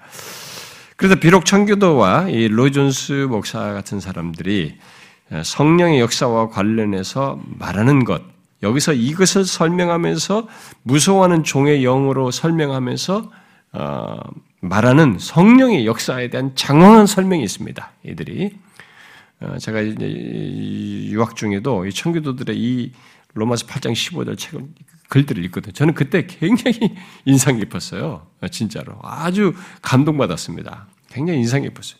그래서 비록 청교도와 이 로이존스 목사 같은 사람들이 성령의 역사와 관련해서 말하는 것, 여기서 이것을 설명하면서 무서워하는 종의 영으로 설명하면서 어, 말하는 성령의 역사에 대한 장황한 설명이 있습니다. 이들이 어, 제가 유학 중에도 이 청교도들의 이 로마서 8장 15절 책을 글들을 읽거든요. 저는 그때 굉장히 (laughs) 인상 깊었어요. 어, 진짜로 아주 감동받았습니다. 굉장히 인상 깊었어요.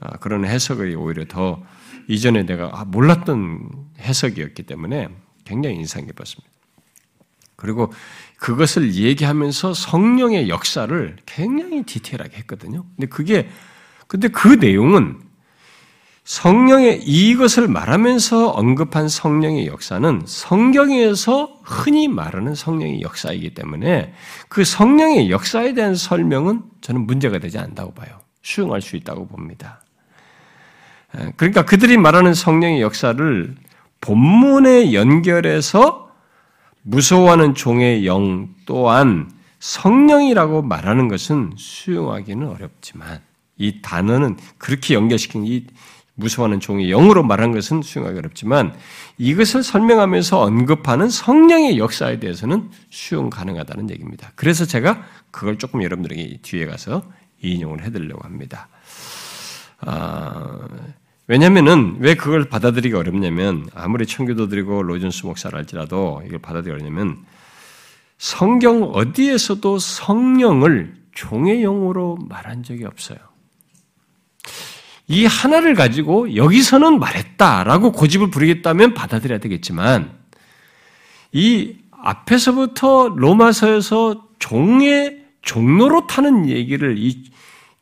아, 그런 해석이 오히려 더 이전에 내가 아, 몰랐던 해석이었기 때문에 굉장히 인상 깊었습니다. 그리고 그것을 얘기하면서 성령의 역사를 굉장히 디테일하게 했거든요. 근데 그게 근데 그 내용은 성령의 이것을 말하면서 언급한 성령의 역사는 성경에서 흔히 말하는 성령의 역사이기 때문에 그 성령의 역사에 대한 설명은 저는 문제가 되지 않다고 봐요. 수용할 수 있다고 봅니다. 그러니까 그들이 말하는 성령의 역사를 본문에 연결해서 무서워하는 종의 영 또한 성령이라고 말하는 것은 수용하기는 어렵지만 이 단어는 그렇게 연결시킨 이 무서워하는 종이 영으로 말한 것은 수용하기 어렵지만 이것을 설명하면서 언급하는 성령의 역사에 대해서는 수용 가능하다는 얘기입니다. 그래서 제가 그걸 조금 여러분들에게 뒤에 가서 인용을 해드리려고 합니다. 아, 왜냐면은 왜 그걸 받아들이기 어렵냐면 아무리 청교도들이고 로준스 목사를 할지라도 이걸 받아들이기 어렵냐면 성경 어디에서도 성령을 종의 영으로 말한 적이 없어요. 이 하나를 가지고 여기서는 말했다라고 고집을 부리겠다면 받아들여야 되겠지만 이 앞에서부터 로마서에서 종의 종로로 타는 얘기를 이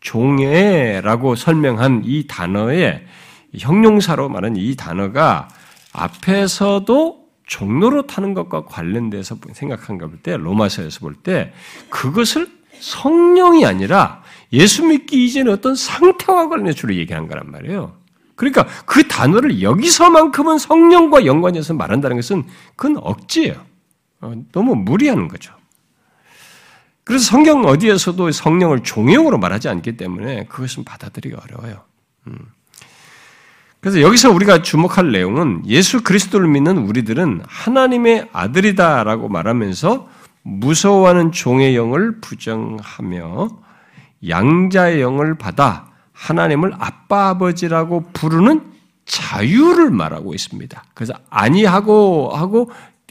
종애라고 설명한 이 단어의 형용사로 말한 이 단어가 앞에서도 종로로 타는 것과 관련돼서 생각한 걸볼때 로마서에서 볼 때 그것을 성령이 아니라 예수 믿기 이전에 어떤 상태와 관련해 주로 얘기한 거란 말이에요. 그러니까 그 단어를 여기서만큼은 성령과 연관해서 말한다는 것은 그건 억지예요. 어, 너무 무리하는 거죠. 그래서 성경 어디에서도 성령을 종용으로 말하지 않기 때문에 그것은 받아들이기 어려워요. 음. 그래서 여기서 우리가 주목할 내용은 예수 그리스도를 믿는 우리들은 하나님의 아들이다라고 말하면서 무서워하는 종의 영을 부정하며 양자의 영을 받아 하나님을 아빠 아버지라고 부르는 자유를 말하고 있습니다. 그래서 아니하고 하고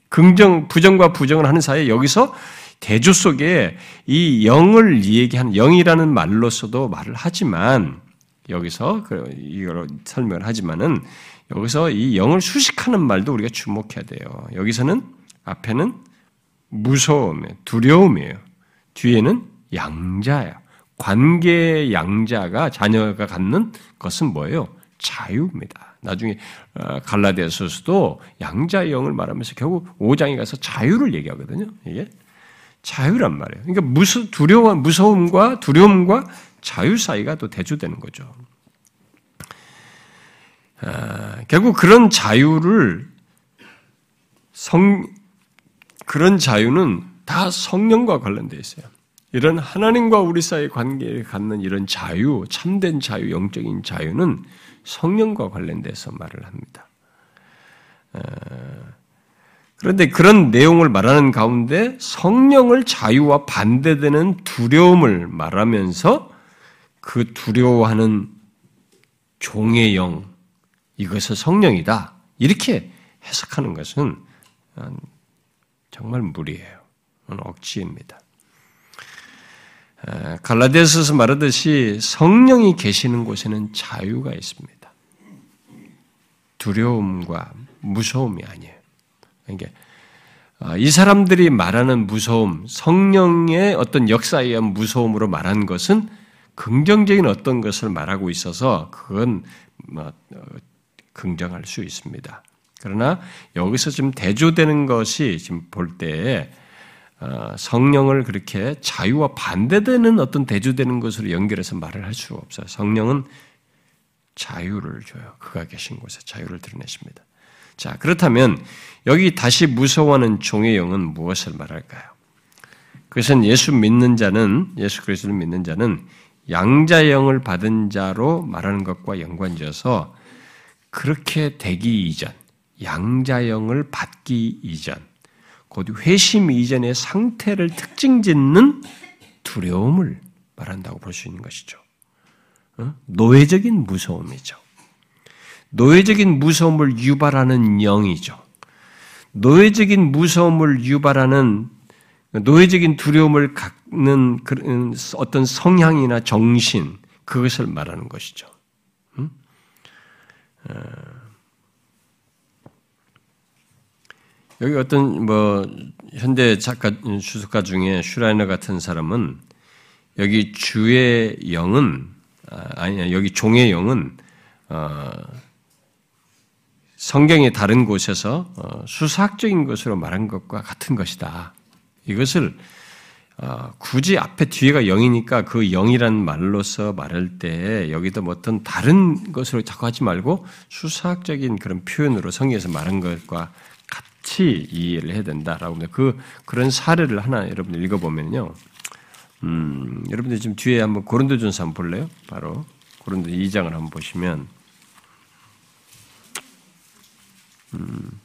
긍정 부정과 부정을 하는 사이에 여기서 대조 속에 이 영을 얘기하는 영이라는 말로서도 말을 하지만 여기서 그 이걸 설명을 하지만은 여기서 이 영을 수식하는 말도 우리가 주목해야 돼요. 여기서는 앞에는 무서움, 두려움이에요. 뒤에는 양자야. 관계의 양자가 자녀가 갖는 것은 뭐예요? 자유입니다. 나중에 어, 갈라디아서도 양자의 영을 말하면서 결국 5장에 가서 자유를 얘기하거든요. 이게 자유란 말이에요. 그러니까 무서 두려워 무서움과 두려움과 자유 사이가 또 대조되는 거죠. 아, 결국 그런 자유를 성 그런 자유는 다 성령과 관련되어 있어요. 이런 하나님과 우리 사이의 관계를 갖는 이런 자유, 참된 자유, 영적인 자유는 성령과 관련돼서 말을 합니다. 아, 그런데 그런 내용을 말하는 가운데 성령을 자유와 반대되는 두려움을 말하면서 그 두려워하는 종의 영, 이것은 성령이다. 이렇게 해석하는 것은 정말 무리예요. 억지입니다. 갈라디아서서 말하듯이 성령이 계시는 곳에는 자유가 있습니다. 두려움과 무서움이 아니에요. 그러니까 이 사람들이 말하는 무서움, 성령의 어떤 역사에 의한 무서움으로 말한 것은 긍정적인 어떤 것을 말하고 있어서 그건 뭐 어, 긍정할 수 있습니다. 그러나 여기서 지금 대조되는 것이 지금 볼때 어, 성령을 그렇게 자유와 반대되는 어떤 대조되는 것으로 연결해서 말을 할 수가 없어요. 성령은 자유를 줘요. 그가 계신 곳에 자유를 드러내십니다. 자, 그렇다면 여기 다시 무서워하는 종의 영은 무엇을 말할까요? 그것은 예수 믿는 자는 예수 그리스도를 믿는 자는 양자의 영을 받은 자로 말하는 것과 연관지어서 그렇게 되기 이전, 양자 영을 받기 이전, 곧 회심 이전의 상태를 특징 짓는 두려움을 말한다고 볼 수 있는 것이죠. 어? 노예적인 무서움이죠. 노예적인 무서움을 유발하는 영이죠. 노예적인 무서움을 유발하는 노예적인 두려움을 갖는 어떤 성향이나 정신, 그것을 말하는 것이죠. 어. 여기 어떤 뭐 현대 작가 주석가 중에 슈라이너 같은 사람은 여기 주의 영은 아, 아니 여기 종의 영은 어, 성경의 다른 곳에서 어, 수사학적인 것으로 말한 것과 같은 것이다. 이것을 어, 굳이 앞에 뒤에가 영이니까 그 영이란 말로서 말할 때 여기도 뭐 어떤 다른 것으로 자꾸 하지 말고 수사학적인 그런 표현으로 성경에서 말한 것과 같이 이해를 해야 된다라고 그 그런 사례를 하나 여러분 읽어보면요. 음, 여러분들 지금 뒤에 한번 고린도전서 한번 볼래요? 바로 고린도 2장을 한번 보시면 음.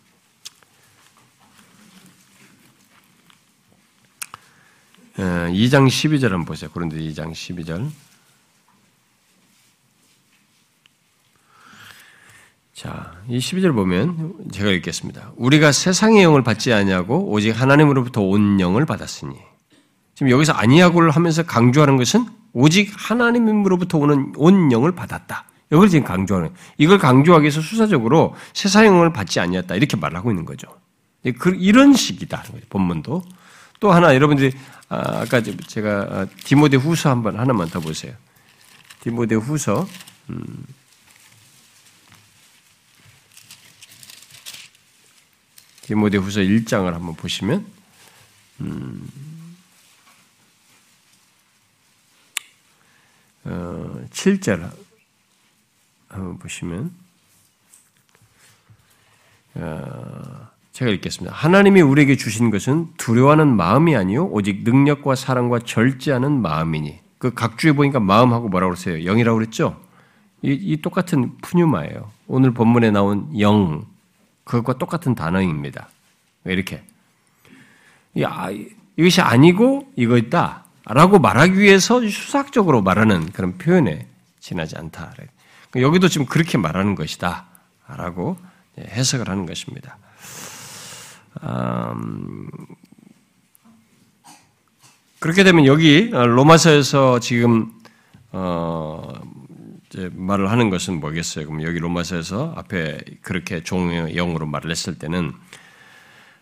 2장 어, 12절 한번 보세요. 그런데 2장 12절. 자, 이 12절 보면 제가 읽겠습니다. 우리가 세상의 영을 받지 아니하고 오직 하나님으로부터 온 영을 받았으니. 지금 여기서 아니하고를 하면서 강조하는 것은 오직 하나님으로부터 오는 온 영을 받았다. 이걸 지금 강조하는 이걸 강조하기 위해서 수사적으로 세상의 영을 받지 아니했다 이렇게 말하고 있는 거죠. 그, 이런 식이다. 본문도. 또 하나 여러분들이 아, 까 제가 아, 디모데 후서 한번 하나만 더 보세요. 디모데 후서 음. 디모데 후서 1장을 한번 보시면 음. 어, 7절 한번 보시면 어, 제가 읽겠습니다. 하나님이 우리에게 주신 것은 두려워하는 마음이 아니요 오직 능력과 사랑과 절제하는 마음이니 그 각주에 보니까 마음하고 뭐라고 그러세요? 영이라고 그랬죠? 이, 이 똑같은 푸뉴마예요. 오늘 본문에 나온 영 그것과 똑같은 단어입니다. 이렇게 야, 이것이 아니고 이거 있다라고 말하기 위해서 수학적으로 말하는 그런 표현에 지나지 않다. 그러니까 여기도 지금 그렇게 말하는 것이다라고 해석을 하는 것입니다. 음, 그렇게 되면 여기 로마서에서 지금 어, 말을 하는 것은 뭐겠어요? 그럼 여기 로마서에서 앞에 그렇게 종의 영으로 말을 했을 때는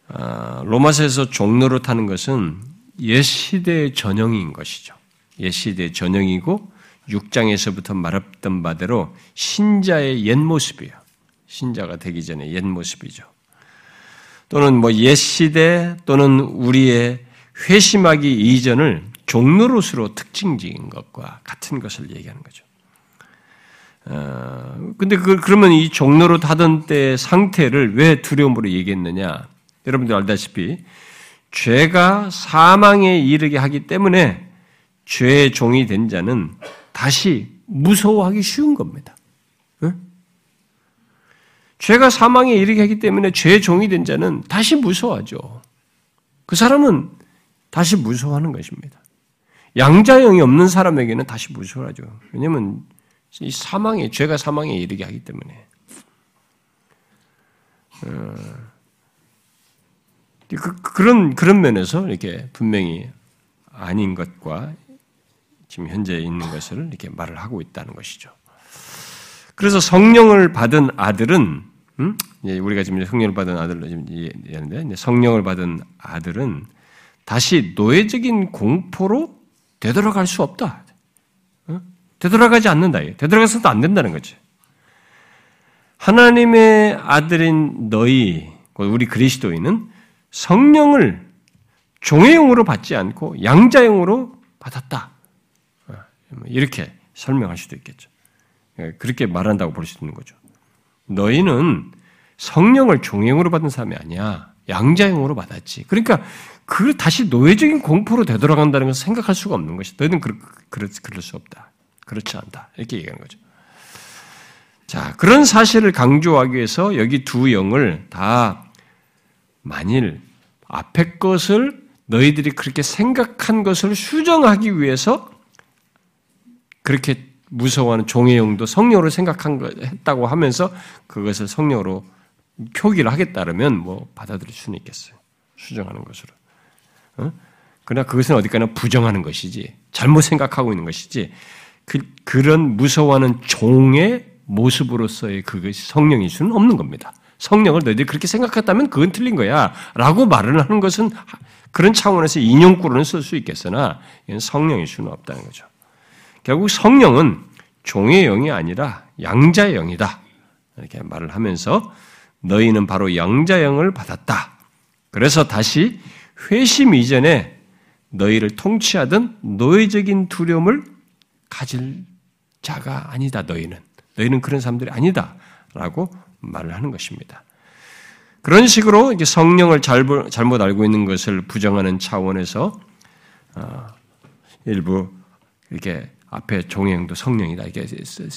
어, 로마서에서 종로로 타는 것은 옛 시대의 전형인 것이죠. 옛 시대의 전형이고 6장에서부터 말했던 바대로 신자의 옛 모습이에요. 신자가 되기 전에 옛 모습이죠. 또는 뭐 옛 시대 또는 우리의 회심하기 이전을 종로로스로 특징적인 것과 같은 것을 얘기하는 거죠. 어, 근데 그, 그러면 이 종로로 타던 때 상태를 왜 두려움으로 얘기했느냐? 여러분들 알다시피 죄가 사망에 이르게 하기 때문에 죄의 종이 된 자는 다시 무서워하기 쉬운 겁니다. 응? 죄가 사망에 이르게 하기 때문에 죄의 종이 된 자는 다시 무서워하죠. 그 사람은 다시 무서워하는 것입니다. 양자형이 없는 사람에게는 다시 무서워하죠. 왜냐하면 이 사망에 죄가 사망에 이르게 하기 때문에. 어, 그, 그런 그런 면에서 이렇게 분명히 아닌 것과 지금 현재 있는 것을 이렇게 말을 하고 있다는 것이죠. 그래서 성령을 받은 아들은 음? 우리가 지금 성령을 받은 아들로 얘기하는데 성령을 받은 아들은 다시 노예적인 공포로 되돌아갈 수 없다. 어? 되돌아가지 않는다. 되돌아가서도 안 된다는 거지. 하나님의 아들인 너희, 우리 그리스도인은 성령을 종의용으로 받지 않고 양자용으로 받았다. 어, 이렇게 설명할 수도 있겠죠. 예, 그렇게 말한다고 볼 수 있는 거죠. 너희는 성령을 종용으로 받은 사람이 아니야. 양자용으로 받았지. 그러니까 그 다시 노예적인 공포로 되돌아간다는 것을 생각할 수가 없는 것이. 너희는 그럴, 그럴 수 없다. 그렇지 않다. 이렇게 얘기하는 거죠. 자, 그런 사실을 강조하기 위해서 여기 두 영을 다 만일 앞에 것을 너희들이 그렇게 생각한 것을 수정하기 위해서 그렇게 무서워하는 종의 영도 성령으로 생각한 거 했다고 하면서 그것을 성령으로 표기를 하겠다면 뭐 받아들일 수는 있겠어요. 수정하는 것으로. 어? 그러나 그것은 어디까지나 부정하는 것이지 잘못 생각하고 있는 것이지 그, 그런 무서워하는 종의 모습으로서의 그것이 성령일 수는 없는 겁니다. 성령을 너희들이 그렇게 생각했다면 그건 틀린 거야. 라고 말을 하는 것은 그런 차원에서 인용구로는 쓸 수 있겠으나 성령일 수는 없다는 거죠. 결국 성령은 종의 영이 아니라 양자의 영이다. 이렇게 말을 하면서 너희는 바로 양자의 영을 받았다. 그래서 다시 회심 이전에 너희를 통치하던 노예적인 두려움을 가질 자가 아니다. 너희는 너희는 그런 사람들이 아니다. 라고 말을 하는 것입니다. 그런 식으로 이제 성령을 잘못 알고 있는 것을 부정하는 차원에서 어, 일부 이렇게 앞에 종의 영도 성령이다 이렇게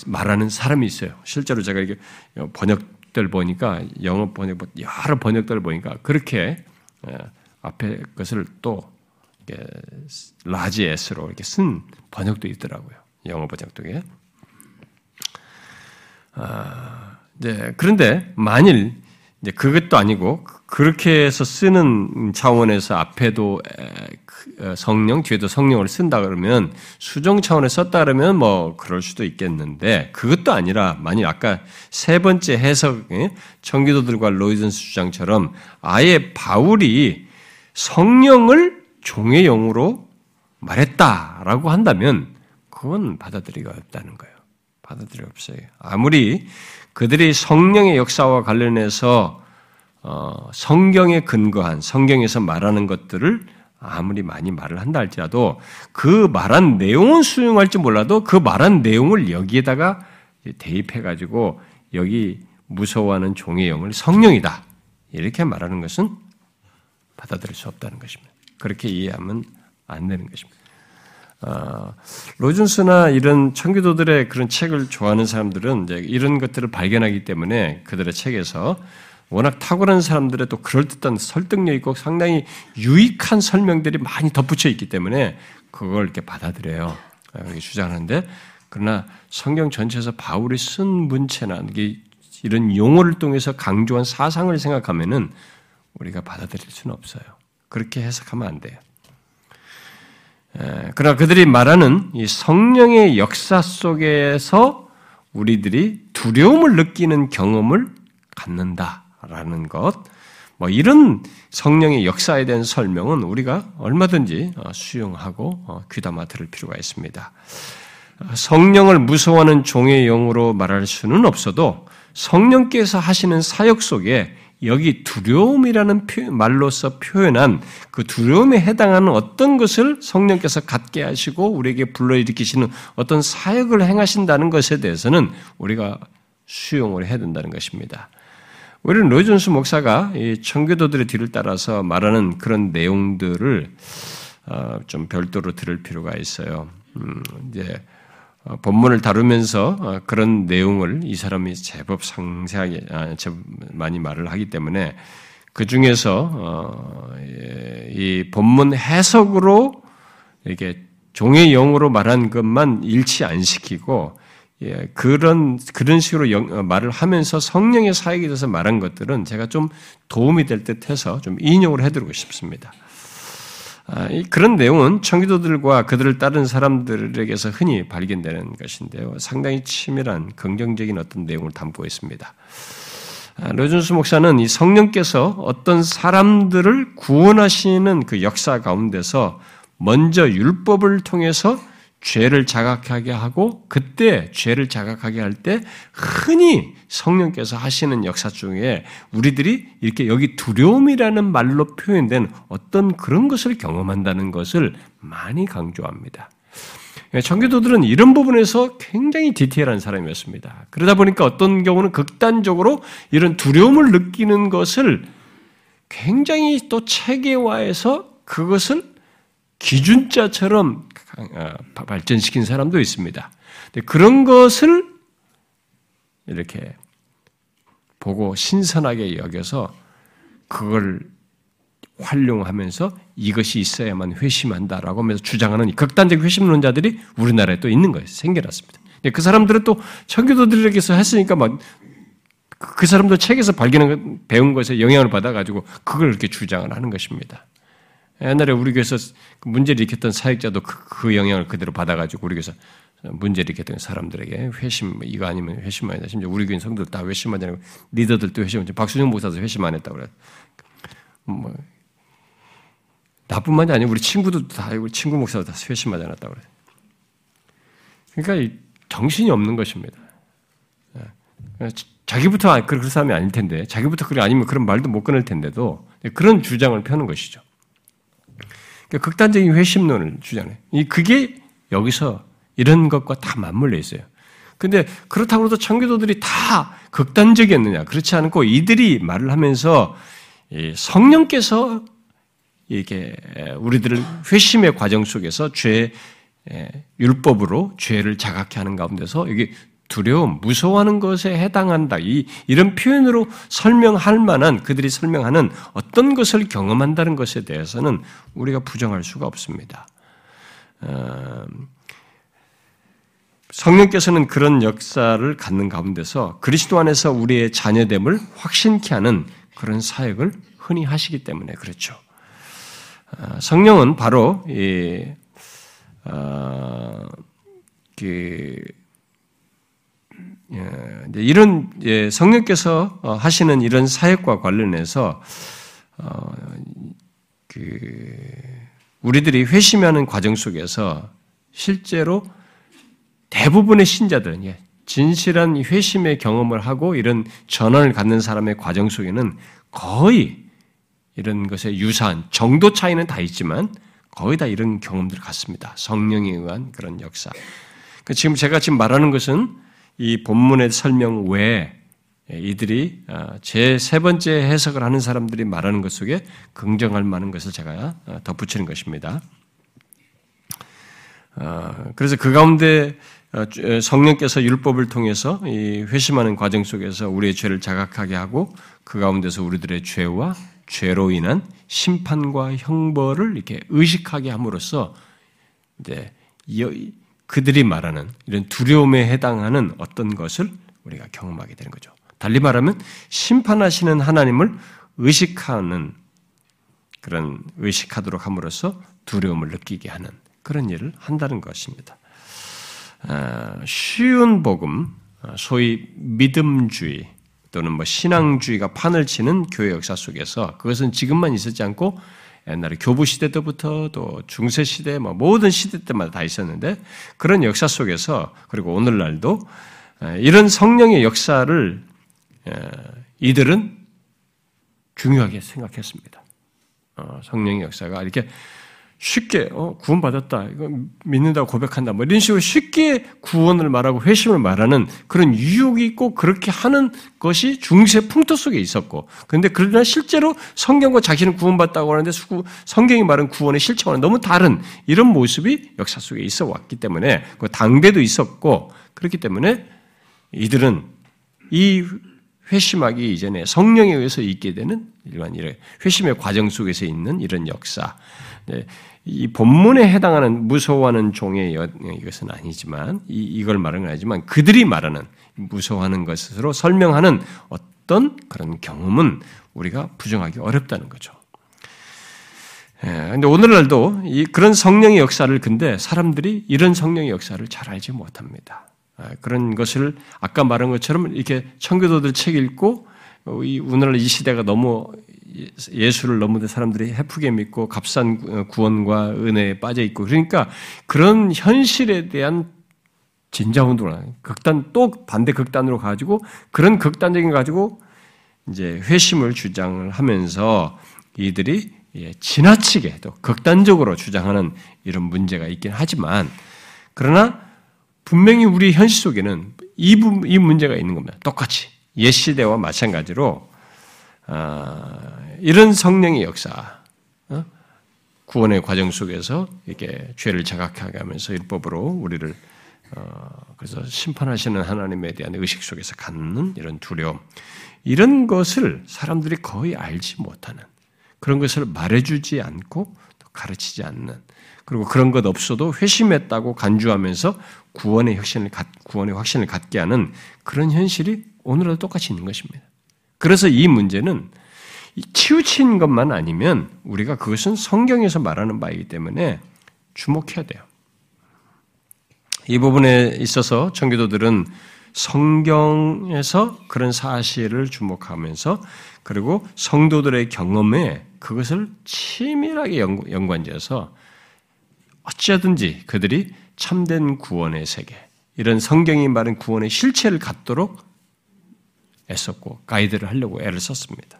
말하는 사람이 있어요. 실제로 제가 이게 번역들 보니까 영어 번역 여러 번역들 보니까 그렇게 어, 앞에 것을 또 large S로 이렇게 쓴 번역도 있더라고요. 영어 번역도에. 아, 네, 그런데 만일 이제 그것도 아니고 그렇게 해서 쓰는 차원에서 앞에도 그, 어, 성령 뒤에도 성령을 쓴다 그러면 수정 차원에 썼다 그러면 뭐 그럴 수도 있겠는데 그것도 아니라 만일 아까 세 번째 해석 청기도들과 로이든스 주장처럼 아예 바울이 성령을 종의 영으로 말했다라고 한다면 그건 받아들이기가 없다는 거예요. 받아들이 없어요. 아무리 그들이 성령의 역사와 관련해서 어, 성경에 근거한 성경에서 말하는 것들을 아무리 많이 말을 한다 할지라도 그 말한 내용은 수용할지 몰라도 그 말한 내용을 여기에다가 대입해 가지고 여기 무서워하는 종의 영을 성령이다 이렇게 말하는 것은 받아들일 수 없다는 것입니다. 그렇게 이해하면 안 되는 것입니다. 어, 로준스나 이런 청교도들의 그런 책을 좋아하는 사람들은 이제 이런 것들을 발견하기 때문에 그들의 책에서 워낙 탁월한 사람들의 또 그럴듯한 설득력 있고 상당히 유익한 설명들이 많이 덧붙여 있기 때문에 그걸 이렇게 받아들여요. 이렇게 주장하는데 그러나 성경 전체에서 바울이 쓴 문체나 이런 용어를 통해서 강조한 사상을 생각하면은 우리가 받아들일 수는 없어요. 그렇게 해석하면 안 돼요. 그러나 그들이 말하는 이 성령의 역사 속에서 우리들이 두려움을 느끼는 경험을 갖는다라는 것, 뭐 이런 성령의 역사에 대한 설명은 우리가 얼마든지 어, 수용하고 어, 귀담아 들을 필요가 있습니다. 성령을 무서워하는 종의 영으로 말할 수는 없어도 성령께서 하시는 사역 속에 여기 두려움이라는 말로서 표현한 그 두려움에 해당하는 어떤 것을 성령께서 갖게 하시고 우리에게 불러일으키시는 어떤 사역을 행하신다는 것에 대해서는 우리가 수용을 해야 된다는 것입니다. 우리는 로이존스 목사가 이 청교도들의 뒤를 따라서 말하는 그런 내용들을 어, 좀 별도로 들을 필요가 있어요. 음, 이제 어, 본문을 다루면서 어, 그런 내용을 이 사람이 제법 상세하게 아, 많이 말을 하기 때문에 그 중에서 예, 이 본문 해석으로 이게 종의 영으로 말한 것만 일치 안 시키고 예, 그런 그런 식으로 영, 어, 말을 하면서 성령의 사역에 대해서 말한 것들은 제가 좀 도움이 될 듯 해서 좀 인용을 해드리고 싶습니다. 아, 그런 내용은 청기도들과 그들을 따른 사람들에게서 흔히 발견되는 것인데요. 상당히 치밀한 긍정적인 어떤 내용을 담고 있습니다. 아, 로준수 목사는 이 성령께서 어떤 사람들을 구원하시는 그 역사 가운데서 먼저 율법을 통해서 죄를 자각하게 하고 그때 죄를 자각하게 할 때 흔히 성령께서 하시는 역사 중에 우리들이 이렇게 여기 두려움이라는 말로 표현된 어떤 그런 것을 경험한다는 것을 많이 강조합니다. 청교도들은 이런 부분에서 굉장히 디테일한 사람이었습니다. 그러다 보니까 어떤 경우는 극단적으로 이런 두려움을 느끼는 것을 굉장히 또 체계화해서 그것을 기준자처럼 어, 발전시킨 사람도 있습니다. 그런 것을 이렇게 보고 신선하게 여겨서 그걸 활용하면서 이것이 있어야만 회심한다라고 하면서 주장하는 극단적 회심론자들이 우리나라에 또 있는 거예요. 생겨났습니다. 그 사람들은 또 청교도들에게서 했으니까 막 그 사람들 책에서 발견한 배운 것에 영향을 받아가지고 그걸 이렇게 주장을 하는 것입니다. 옛날에 우리 교회에서 문제를 일으켰던 사역자도 그, 그 영향을 그대로 받아가지고 우리 교회에서 문제를 일으켰던 사람들에게 회심, 이거 아니면 회심 안 했다. 심지어 우리 교회 성도들 다 회심하지 않고 리더들도 회심, 박수영 목사도 회심 안 했다고 그래. 뭐, 나뿐만이 아니고 우리 친구도 다, 우리 친구 목사도 다 회심하지 않았다고 그래. 그러니까 정신이 없는 것입니다. 예. 자기부터 그런 사람이 아닐 텐데, 자기부터 그래 아니면 그런 말도 못 끊을 텐데도 그런 주장을 펴는 것이죠. 그러니까 극단적인 회심론을 주장해. 이 그게 여기서 이런 것과 다 맞물려 있어요. 근데 그렇다고 해도 청교도들이 다 극단적이었느냐? 그렇지 않고 이들이 말을 하면서 성령께서 이게 우리들을 회심의 과정 속에서 죄 율법으로 죄를 자각케 하는 가운데서 이게 두려움, 무서워하는 것에 해당한다. 이, 이런 표현으로 설명할 만한 그들이 설명하는 어떤 것을 경험한다는 것에 대해서는 우리가 부정할 수가 없습니다. 어, 성령께서는 그런 역사를 갖는 가운데서 그리스도 안에서 우리의 자녀됨을 확신케 하는 그런 사역을 흔히 하시기 때문에 그렇죠. 어, 성령은 바로 이, 어, 그 예, 이런 성령께서 어, 하시는 이런 사역과 관련해서 어, 그 우리들이 회심하는 과정 속에서 실제로 대부분의 신자들은 예, 진실한 회심의 경험을 하고 이런 전원을 갖는 사람의 과정 속에는 거의 이런 것에 유사한 정도 차이는 다 있지만 거의 다 이런 경험들을 갖습니다. 성령에 의한 그런 역사. 그 지금 제가 지금 말하는 것은 이 본문의 설명 외에 이들이 아, 제세 번째 해석을 하는 사람들이 말하는 것 속에 긍정할 만한 것을 제가 아, 덧붙이는 것입니다. 어, 그래서 그 가운데 어, 성령께서 율법을 통해서 이 회심하는 과정 속에서 우리의 죄를 자각하게 하고 그 가운데서 우리들의 죄와 죄로 인한 심판과 형벌을 이렇게 의식하게 함으로써 이제 그들이 말하는 이런 두려움에 해당하는 어떤 것을 우리가 경험하게 되는 거죠. 달리 말하면 심판하시는 하나님을 의식하는 그런 의식하도록 함으로써 두려움을 느끼게 하는 그런 일을 한다는 것입니다. 아, 쉬운 복음, 아, 소위 믿음주의 또는 뭐 신앙주의가 판을 치는 교회 역사 속에서 그것은 지금만 있었지 않고 옛날에 교부 시대 때부터 또 중세 시대 뭐 모든 시대 때마다 다 있었는데 그런 역사 속에서 그리고 오늘날도 아, 이런 성령의 역사를 이들은 중요하게 생각했습니다. 어, 성령의 역사가 이렇게 쉽게 어, 구원받았다. 이거 믿는다고 고백한다. 뭐 이런 식으로 쉽게 구원을 말하고 회심을 말하는 그런 유혹이 있고 그렇게 하는 것이 중세 풍토 속에 있었고 그런데 그러나 실제로 성경과 자신은 구원받다고 하는데 성경이 말하는 구원의 실체와는 너무 다른 이런 모습이 역사 속에 있어 왔기 때문에 그 당대도 있었고 그렇기 때문에 이들은 이 회심하기 이전에 성령에 의해서 있게 되는 일반 이런 회심의 과정 속에서 있는 이런 역사. 네, 이 본문에 해당하는 무서워하는 종의 이것은 아니지만 이, 이걸 말하는 건 아니지만 그들이 말하는 무서워하는 것으로 설명하는 어떤 그런 경험은 우리가 부정하기 어렵다는 거죠. 그런데 예, 오늘날도 이 그런 성령의 역사를 근데 사람들이 이런 성령의 역사를 잘 알지 못합니다. 아, 그런 것을 아까 말한 것처럼 이렇게 청교도들 책 읽고 이 오늘날 이 시대가 너무 예수를 너무 사람들이 해프게 믿고 값싼 구원과 은혜에 빠져 있고 그러니까 그런 현실에 대한 진자운동을 극단 또 반대 극단으로 가지고 그런 극단적인 가지고 이제 회심을 주장을 하면서 이들이 예, 지나치게 또 극단적으로 주장하는 이런 문제가 있긴 하지만 그러나 분명히 우리 현실 속에는 이, 이 문제가 있는 겁니다. 똑같이 옛 시대와 마찬가지로 어, 이런 성령의 역사, 어? 구원의 과정 속에서 이렇게 죄를 자각하게 하면서 율법으로 우리를 어, 그래서 심판하시는 하나님에 대한 의식 속에서 갖는 이런 두려움, 이런 것을 사람들이 거의 알지 못하는 그런 것을 말해주지 않고 가르치지 않는 그리고 그런 것 없어도 회심했다고 간주하면서 구원의 혁신을 구원의 확신을 갖게 하는 그런 현실이 오늘도 똑같이 있는 것입니다. 그래서 이 문제는 치우친 것만 아니면 우리가 그것은 성경에서 말하는 바이기 때문에 주목해야 돼요. 이 부분에 있어서 청교도들은 성경에서 그런 사실을 주목하면서 그리고 성도들의 경험에 그것을 치밀하게 연관지어서 어찌하든지 그들이 참된 구원의 세계, 이런 성경이 말한 구원의 실체를 갖도록 애썼고 가이드를 하려고 애를 썼습니다.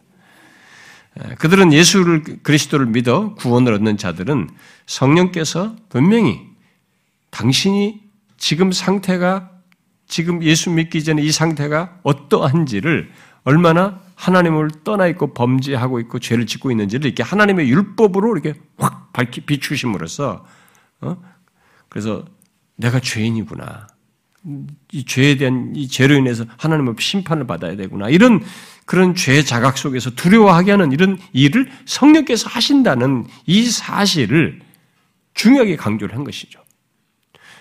그들은 예수를 그리스도를 믿어 구원을 얻는 자들은 성령께서 분명히 당신이 지금 상태가 지금 예수 믿기 전에 이 상태가 어떠한지를 얼마나 하나님을 떠나 있고 범죄하고 있고 죄를 짓고 있는지를 이렇게 하나님의 율법으로 이렇게 확 밝히 비추심으로써 어? 그래서 내가 죄인이구나. 이 죄에 대한 이 죄로 인해서 하나님의 심판을 받아야 되구나. 이런 그런 죄 자각 속에서 두려워하게 하는 이런 일을 성령께서 하신다는 이 사실을 중요하게 강조를 한 것이죠.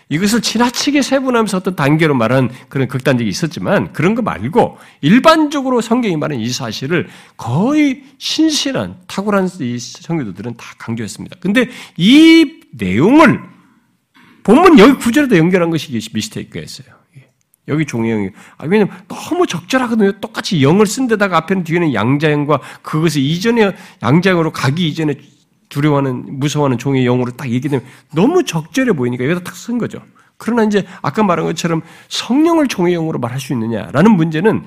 이것을 지나치게 세분하면서 어떤 단계로 말하는 그런 극단적이 있었지만 그런 거 말고 일반적으로 성경이 말하는 이 사실을 거의 신실한 탁월한 이 성교도들은 다 강조했습니다. 근데 이 내용을 본문 여기 구절에도 연결한 것이 미스테이크였어요. 여기 종의형이. 아, 왜냐면 너무 적절하거든요. 똑같이 영을 쓴 데다가 앞에는 뒤에는 양자형과 그것을 이전에 양자형으로 가기 이전에 두려워하는, 무서워하는 종의 영으로 딱 얘기되면 너무 적절해 보이니까 여기다 딱 쓴 거죠. 그러나 이제 아까 말한 것처럼 성령을 종의 영으로 말할 수 있느냐라는 문제는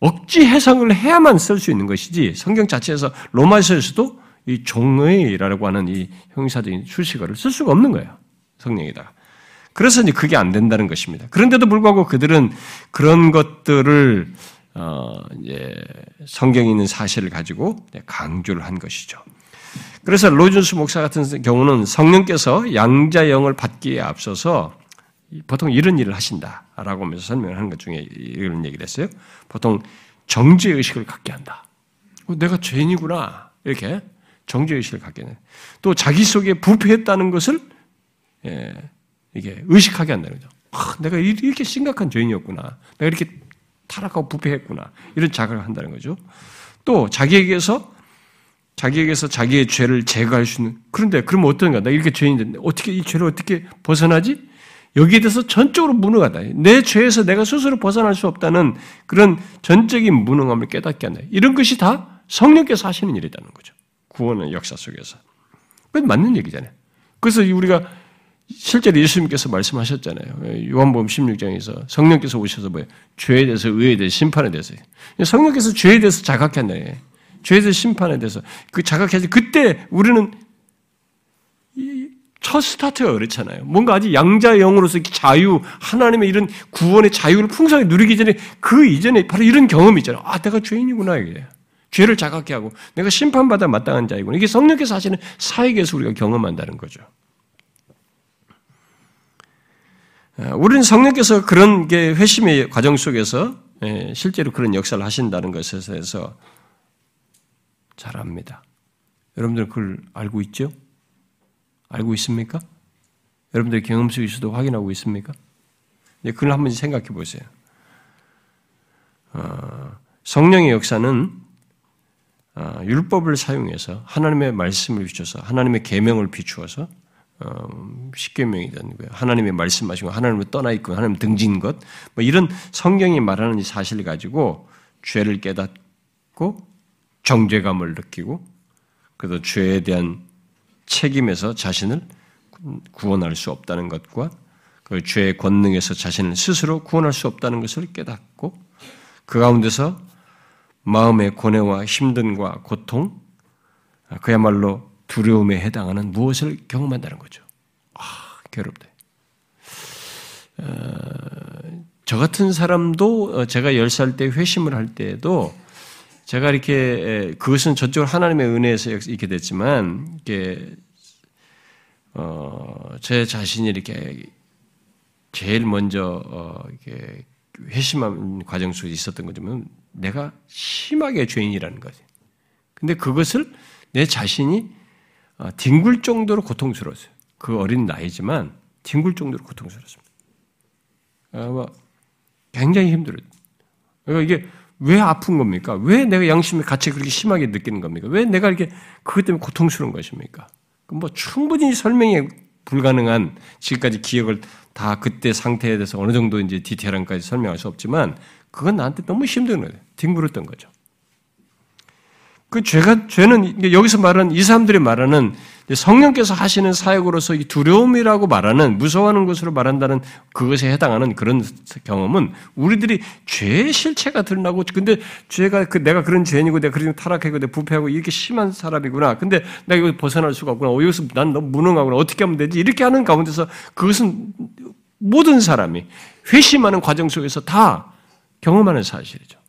억지 해석을 해야만 쓸 수 있는 것이지 성경 자체에서 로마서에서도 이 종의라고 하는 이 형사적인 수식어를 쓸 수가 없는 거예요. 성령이다. 그래서 이제 그게 안 된다는 것입니다. 그런데도 불구하고 그들은 그런 것들을 어 이제 성경에 있는 사실을 가지고 강조를 한 것이죠. 그래서 로준수 목사 같은 경우는 성령께서 양자 영을 받기에 앞서서 보통 이런 일을 하신다라고 하면서 설명하는 것 중에 이런 얘기를 했어요. 보통 정죄 의식을 갖게 한다. 어, 내가 죄인이구나 이렇게 정죄 의식을 갖게 돼. 또 자기 속에 부패했다는 것을 예, 이게 의식하게 한다는 거죠. 아, 내가 이렇게 심각한 죄인이었구나. 내가 이렇게 타락하고 부패했구나. 이런 자각을 한다는 거죠. 또 자기에게서 자기에게서 자기의 죄를 제거할 수 있는 그런데 그러면 어떤가? 나 이렇게 죄인인데 어떻게 이 죄를 어떻게 벗어나지? 여기에 대해서 전적으로 무능하다. 내 죄에서 내가 스스로 벗어날 수 없다는 그런 전적인 무능함을 깨닫게 한다. 이런 것이 다 성령께서 하시는 일이라는 거죠. 구원의 역사 속에서. 그건 맞는 얘기잖아요. 그래서 우리가 실제로 예수님께서 말씀하셨잖아요. 요한복음 16장에서 성령께서 오셔서 뭐예요? 죄에 대해서 의에 대해서 심판에 대해서 성령께서 죄에 대해서 한다. 죄에 대해서 심판에 대해서 그 자각해서 그때 우리는 첫 스타트가 그렇잖아요. 뭔가 아직 양자 영으로서 자유, 하나님의 이런 구원의 자유를 풍성하게 누리기 전에 그 이전에 바로 이런 경험이 있잖아요. 아, 내가 죄인이구나, 이게. 죄를 자각해 하고 내가 심판받아 마땅한 자이구나. 이게 성령께서 하시는 사역에서 우리가 경험한다는 거죠. 아, 우리는 성령께서 그런 게 회심의 과정 속에서 예, 실제로 그런 역사를 하신다는 것에 대해서 잘 압니다. 여러분들 그걸 알고 있죠? 알고 있습니까? 여러분들 경험 속에서도 확인하고 있습니까? 네, 그걸 한번 생각해 보세요. 어, 성령의 역사는 어, 율법을 사용해서 하나님의 말씀을 비춰서 하나님의 계명을 비추어서 어, 십계명이든 하나님의 말씀하시고 하나님을 떠나 있고 하나님 등진 것, 뭐 이런 성경이 말하는 사실을 가지고 죄를 깨닫고 정죄감을 느끼고 그래도 죄에 대한 책임에서 자신을 구원할 수 없다는 것과 그 죄의 권능에서 자신을 스스로 구원할 수 없다는 것을 깨닫고 그 가운데서 마음의 고뇌와 힘든과 고통, 그야말로 두려움에 해당하는 무엇을 경험한다는 거죠. 아, 괴롭다. 어, 저 같은 사람도 어, 제가 10살 때 회심을 할 때에도 제가 이렇게 그것은 저쪽으로 하나님의 은혜에서 이렇게 됐지만 이게 어, 제 자신이 이렇게 제일 먼저 어, 이렇게 회심한 과정 속에 있었던 거지만 내가 심하게 죄인이라는 거지. 근데 그것을 내 자신이 어, 뒹굴 정도로 고통스러웠어요. 그 어린 나이지만 뒹굴 정도로 고통스러웠습니다. 아마 굉장히 힘들어요. 그러니까 이게 왜 아픈 겁니까? 왜 내가 양심의 가치 그렇게 심하게 느끼는 겁니까? 왜 내가 이렇게 그것 때문에 고통스러운 것입니까? 뭐 충분히 설명이 불가능한 지금까지 기억을 다 그때 상태에 대해서 어느 정도 이제 디테일한까지 설명할 수 없지만 그건 나한테 너무 힘든 거예요. 뒹굴었던 거죠. 그 죄가 죄는 여기서 말하는 이 사람들이 말하는 성령께서 하시는 사역으로서 이 두려움이라고 말하는 무서워하는 것으로 말한다는 그것에 해당하는 그런 경험은 우리들이 죄의 실체가 드러나고 근데 죄가 그 내가 그런 죄인이고 내가 그런 타락하고 내가 부패하고 이렇게 심한 사람이구나. 근데 내가 이거 벗어날 수가 없구나. 어, 여기서 난 너무 무능하구나. 어떻게 하면 되지? 이렇게 하는 가운데서 그것은 모든 사람이 회심하는 과정 속에서 다 경험하는 사실이죠.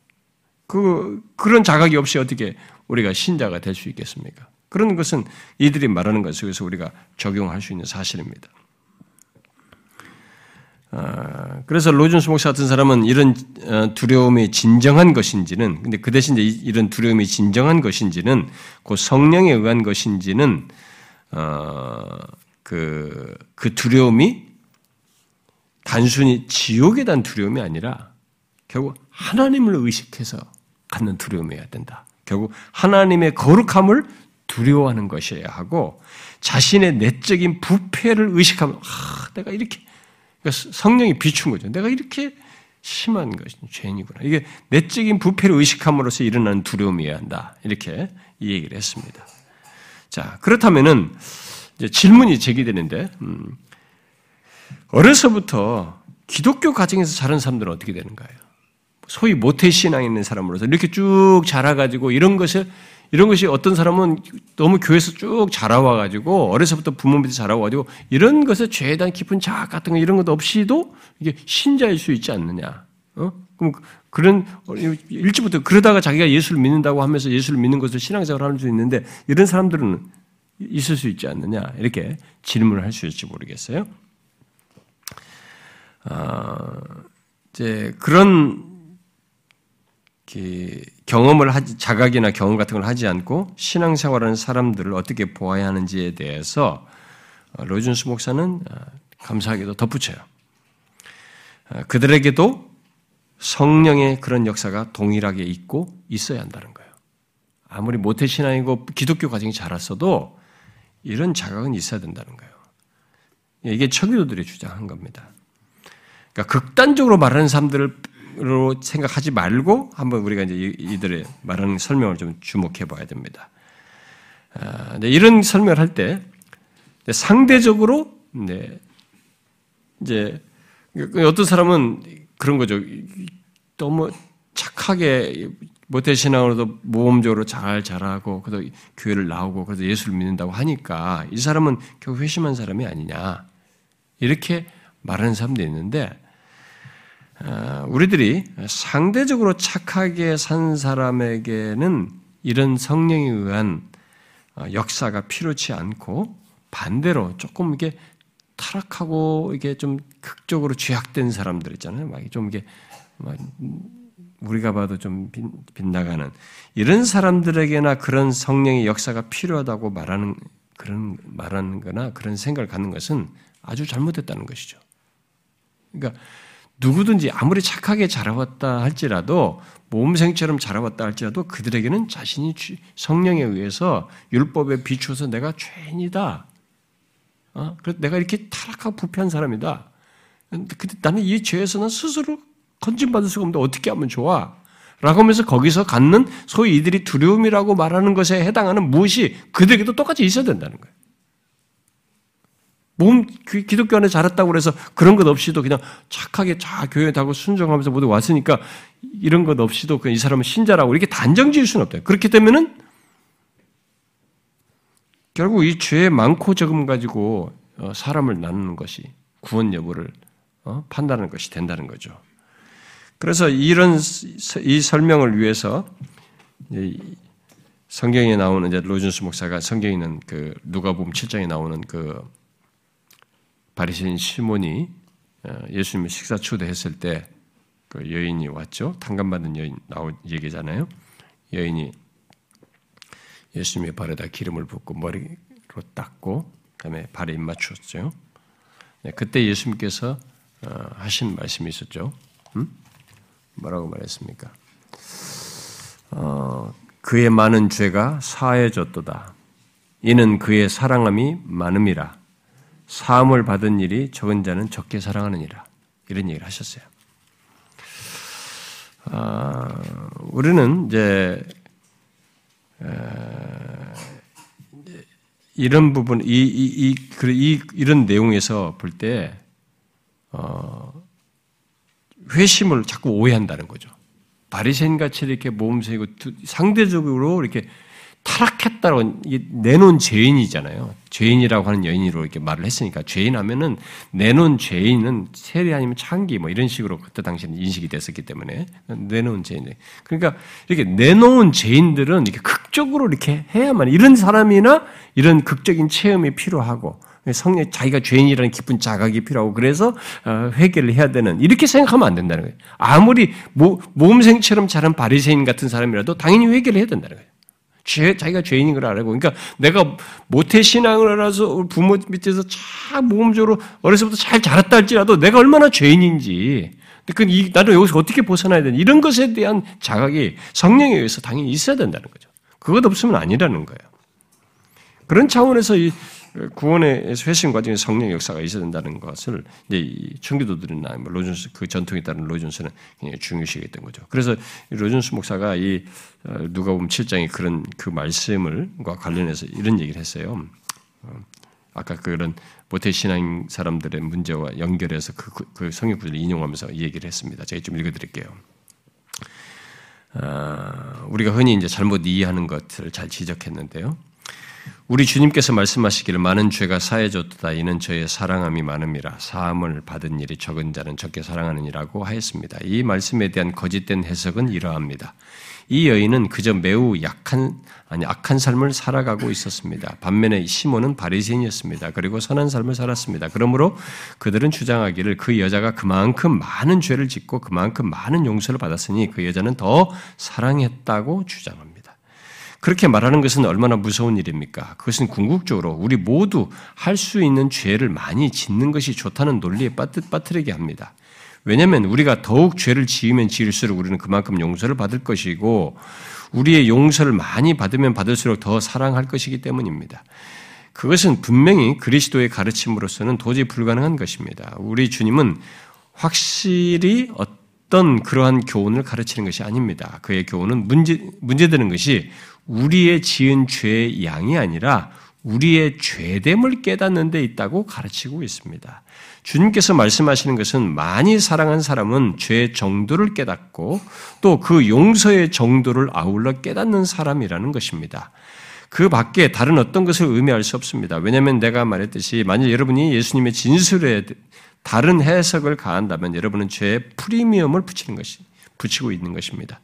그 그런 자각이 없이 어떻게 우리가 신자가 될 수 있겠습니까? 그런 것은 이들이 말하는 것 속에서 우리가 적용할 수 있는 사실입니다. 아, 그래서 로준스 목사 같은 사람은 이런 어, 두려움이 진정한 것인지는, 근데 그 대신 이런 두려움이 진정한 것인지는, 그 성령에 의한 것인지는, 어, 그, 그 두려움이 단순히 지옥에 대한 두려움이 아니라 결국 하나님을 의식해서 갖는 두려움이어야 된다. 결국 하나님의 거룩함을 두려워하는 것이어야 하고 자신의 내적인 부패를 의식하면 아, 내가 이렇게 그러니까 성령이 비춘 거죠. 내가 이렇게 심한 것이 죄인이구나. 이게 내적인 부패를 의식함으로써 일어나는 두려움이어야 한다. 이렇게 이 얘기를 했습니다. 자 그렇다면은 질문이 제기되는데 음, 어려서부터 기독교 가정에서 자란 사람들은 어떻게 되는가요? 소위 모태 신앙 있는 사람으로서 이렇게 쭉 자라가지고 이런 것을 이런 것이 어떤 사람은 너무 교회에서 쭉 자라와가지고 어려서부터 부모 밑에 자라와가지고 이런 것에 죄에 대한 깊은 자학 같은 거 이런 것 없이도 이게 신자일 수 있지 않느냐? 어? 그럼 그런 일찍부터 그러다가 자기가 예수를 믿는다고 하면서 예수를 믿는 것을 신앙생활 하는 수 있는데 이런 사람들은 있을 수 있지 않느냐 이렇게 질문을 할 수 있을지 모르겠어요. 어, 이제 그런 경험을 하지 자각이나 경험 같은 걸 하지 않고 신앙생활하는 사람들을 어떻게 보아야 하는지에 대해서 어, 로준스 목사는 어, 감사하게도 덧붙여요. 어, 그들에게도 성령의 그런 역사가 동일하게 있고 있어야 한다는 거예요. 아무리 모태신앙이고 기독교 과정이 자랐어도 이런 자각은 있어야 된다는 거예요. 이게 처교도들이 주장한 겁니다. 그러니까 극단적으로 말하는 사람들 로 생각하지 말고 한번 우리가 이제 이들의 말하는 설명을 좀 주목해 봐야 됩니다. 아, 이런 설명을 할 때 상대적으로 네, 이제 어떤 사람은 그런 거죠. 너무 착하게 모태 신앙으로도 모험적으로 잘 자라고 그래도 교회를 나오고 그래도 예수를 믿는다고 하니까 이 사람은 결국 회심한 사람이 아니냐 이렇게 말하는 사람도 있는데 어, 우리들이 상대적으로 착하게 산 사람에게는 이런 성령에 의한 어, 역사가 필요치 않고 반대로 조금 이게 타락하고 이게 좀 극적으로 죄악된 사람들 있잖아요. 막 좀 이게 막 우리가 봐도 좀 빗나가는 이런 사람들에게나 그런 성령의 역사가 필요하다고 말하는 그런 말하는 거나 그런 생각을 갖는 것은 아주 잘못됐다는 것이죠. 그러니까 누구든지 아무리 착하게 자라왔다 할지라도 모험생처럼 자라왔다 할지라도 그들에게는 자신이 성령에 의해서 율법에 비추어서 내가 죄인이다. 어? 그래서 내가 이렇게 타락하고 부패한 사람이다. 근데 나는 이 죄에서는 스스로 건진받을 수가 없는데 어떻게 하면 좋아? 라고 하면서 거기서 갖는 소위 이들이 두려움이라고 말하는 것에 해당하는 무엇이 그들에게도 똑같이 있어야 된다는 거예요. 몸 기독교 안에 자랐다고 그래서 그런 것 없이도 그냥 착하게 자 교회 다고 순종하면서 모두 왔으니까 이런 것 없이도 그냥 이 사람은 신자라고 이렇게 단정 지을 수는 없다. 그렇기 때문에는 결국 이 죄의 많고 적음 가지고 어, 사람을 나누는 것이 구원 여부를 어, 판단하는 것이 된다는 거죠. 그래서 이런 이 설명을 위해서 성경에 나오는 이제 로준스 목사가 성경에 있는 그 누가복음 7장에 나오는 그 바리새인 시몬이 어, 예수님을 식사 초대했을 때 그 여인이 왔죠. 탕감받은 여인 나온 얘기잖아요. 여인이 예수님의 발에다 기름을 붓고 머리로 닦고 그다음에 발에 입 맞추었죠. 네, 그때 예수님께서 어, 하신 말씀이 있었죠. 음? 뭐라고 말했습니까? 어, 그의 많은 죄가 사해졌도다. 이는 그의 사랑함이 많음이라. 사함을 받은 일이 적은 자는 적게 사랑하느니라. 이런 얘기를 하셨어요. 아, 우리는 이제 이런 부분, 이, 이, 이, 이, 이런 내용에서 볼 때, 어, 회심을 자꾸 오해한다는 거죠. 바리새인 같이 이렇게 모험생이고 상대적으로 이렇게 타락 했다고 내놓은 죄인이잖아요. 죄인이라고 하는 여인으로 이렇게 말을 했으니까 죄인 하면은 내놓은 죄인은 세리 아니면 창기 뭐 이런 식으로 그때 당시에는 인식이 됐었기 때문에 내놓은 죄인. 그러니까 이렇게 내놓은 죄인들은 이렇게 극적으로 이렇게 해야만 이런 사람이나 이런 극적인 체험이 필요하고 성령 자기가 죄인이라는 깊은 자각이 필요하고 그래서 어, 회개를 해야 되는 이렇게 생각하면 안 된다는 거예요. 아무리 모범생처럼 자란 바리새인 같은 사람이라도 당연히 회개를 해야 된다는 거예요. 죄, 자기가 죄인인 걸 알고. 그러니까 내가 모태 신앙을 알아서 부모 밑에서 참 모범적으로 어려서부터 잘 자랐다 할지라도 내가 얼마나 죄인인지. 그 이, 나는 여기서 어떻게 벗어나야 되는 이런 것에 대한 자각이 성령에 의해서 당연히 있어야 된다는 거죠. 그것 없으면 아니라는 거예요. 그런 차원에서 이 구원의 회심 과정에 성령 역사가 있어야 된다는 것을 이제 청교도들이나 뭐 로이드 존스 그 전통에 따른 로이드 존스는 굉장히 중요시했던 거죠. 그래서 로준스 목사가 이 어, 누가 보면 7장의 그런 그 말씀을과 관련해서 이런 얘기를 했어요. 어, 아까 그런 모태 신앙 사람들의 문제와 연결해서 그, 그, 그 성경 구절을 인용하면서 이 얘기를 했습니다. 제가 좀 읽어드릴게요. 아, 우리가 흔히 이제 잘못 이해하는 것을 잘 지적했는데요. 우리 주님께서 말씀하시기를 많은 죄가 사해졌다 이는 저의 사랑함이 많음이라 사함을 받은 일이 적은 자는 적게 사랑하느니라고 하였습니다. 이 말씀에 대한 거짓된 해석은 이러합니다. 이 여인은 그저 매우 약한 아니 악한 삶을 살아가고 있었습니다. 반면에 시몬은 바리새인이었습니다. 그리고 선한 삶을 살았습니다. 그러므로 그들은 주장하기를 그 여자가 그만큼 많은 죄를 짓고 그만큼 많은 용서를 받았으니 그 여자는 더 사랑했다고 주장합니다. 그렇게 말하는 것은 얼마나 무서운 일입니까? 그것은 궁극적으로 우리 모두 할 수 있는 죄를 많이 짓는 것이 좋다는 논리에 빠뜨리게 합니다. 왜냐하면 우리가 더욱 죄를 지으면 지을수록 우리는 그만큼 용서를 받을 것이고 우리의 용서를 많이 받으면 받을수록 더 사랑할 것이기 때문입니다. 그것은 분명히 그리스도의 가르침으로서는 도저히 불가능한 것입니다. 우리 주님은 확실히 어떤 그러한 교훈을 가르치는 것이 아닙니다. 그의 교훈은 문제, 문제되는 것이 우리의 지은 죄의 양이 아니라 우리의 죄됨을 깨닫는 데 있다고 가르치고 있습니다. 주님께서 말씀하시는 것은 많이 사랑한 사람은 죄의 정도를 깨닫고 또 그 용서의 정도를 아울러 깨닫는 사람이라는 것입니다. 그 밖에 다른 어떤 것을 의미할 수 없습니다. 왜냐하면 내가 말했듯이 만약 여러분이 예수님의 진술에 다른 해석을 가한다면 여러분은 죄의 프리미엄을 붙이는 것이 붙이고 있는 것입니다.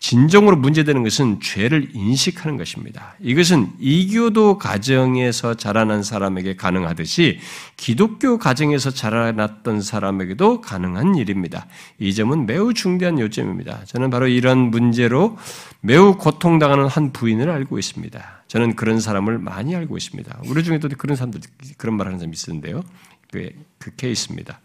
진정으로 문제되는 것은 죄를 인식하는 것입니다. 이것은 이교도 가정에서 자라난 사람에게 가능하듯이 기독교 가정에서 자라났던 사람에게도 가능한 일입니다. 이 점은 매우 중대한 요점입니다. 저는 바로 이런 문제로 매우 고통당하는 한 부인을 알고 있습니다. 저는 그런 사람을 많이 알고 있습니다. 우리 중에도 그런 사람들 그런 말 하는 사람이 있는데요. 그, 그 케이스입니다.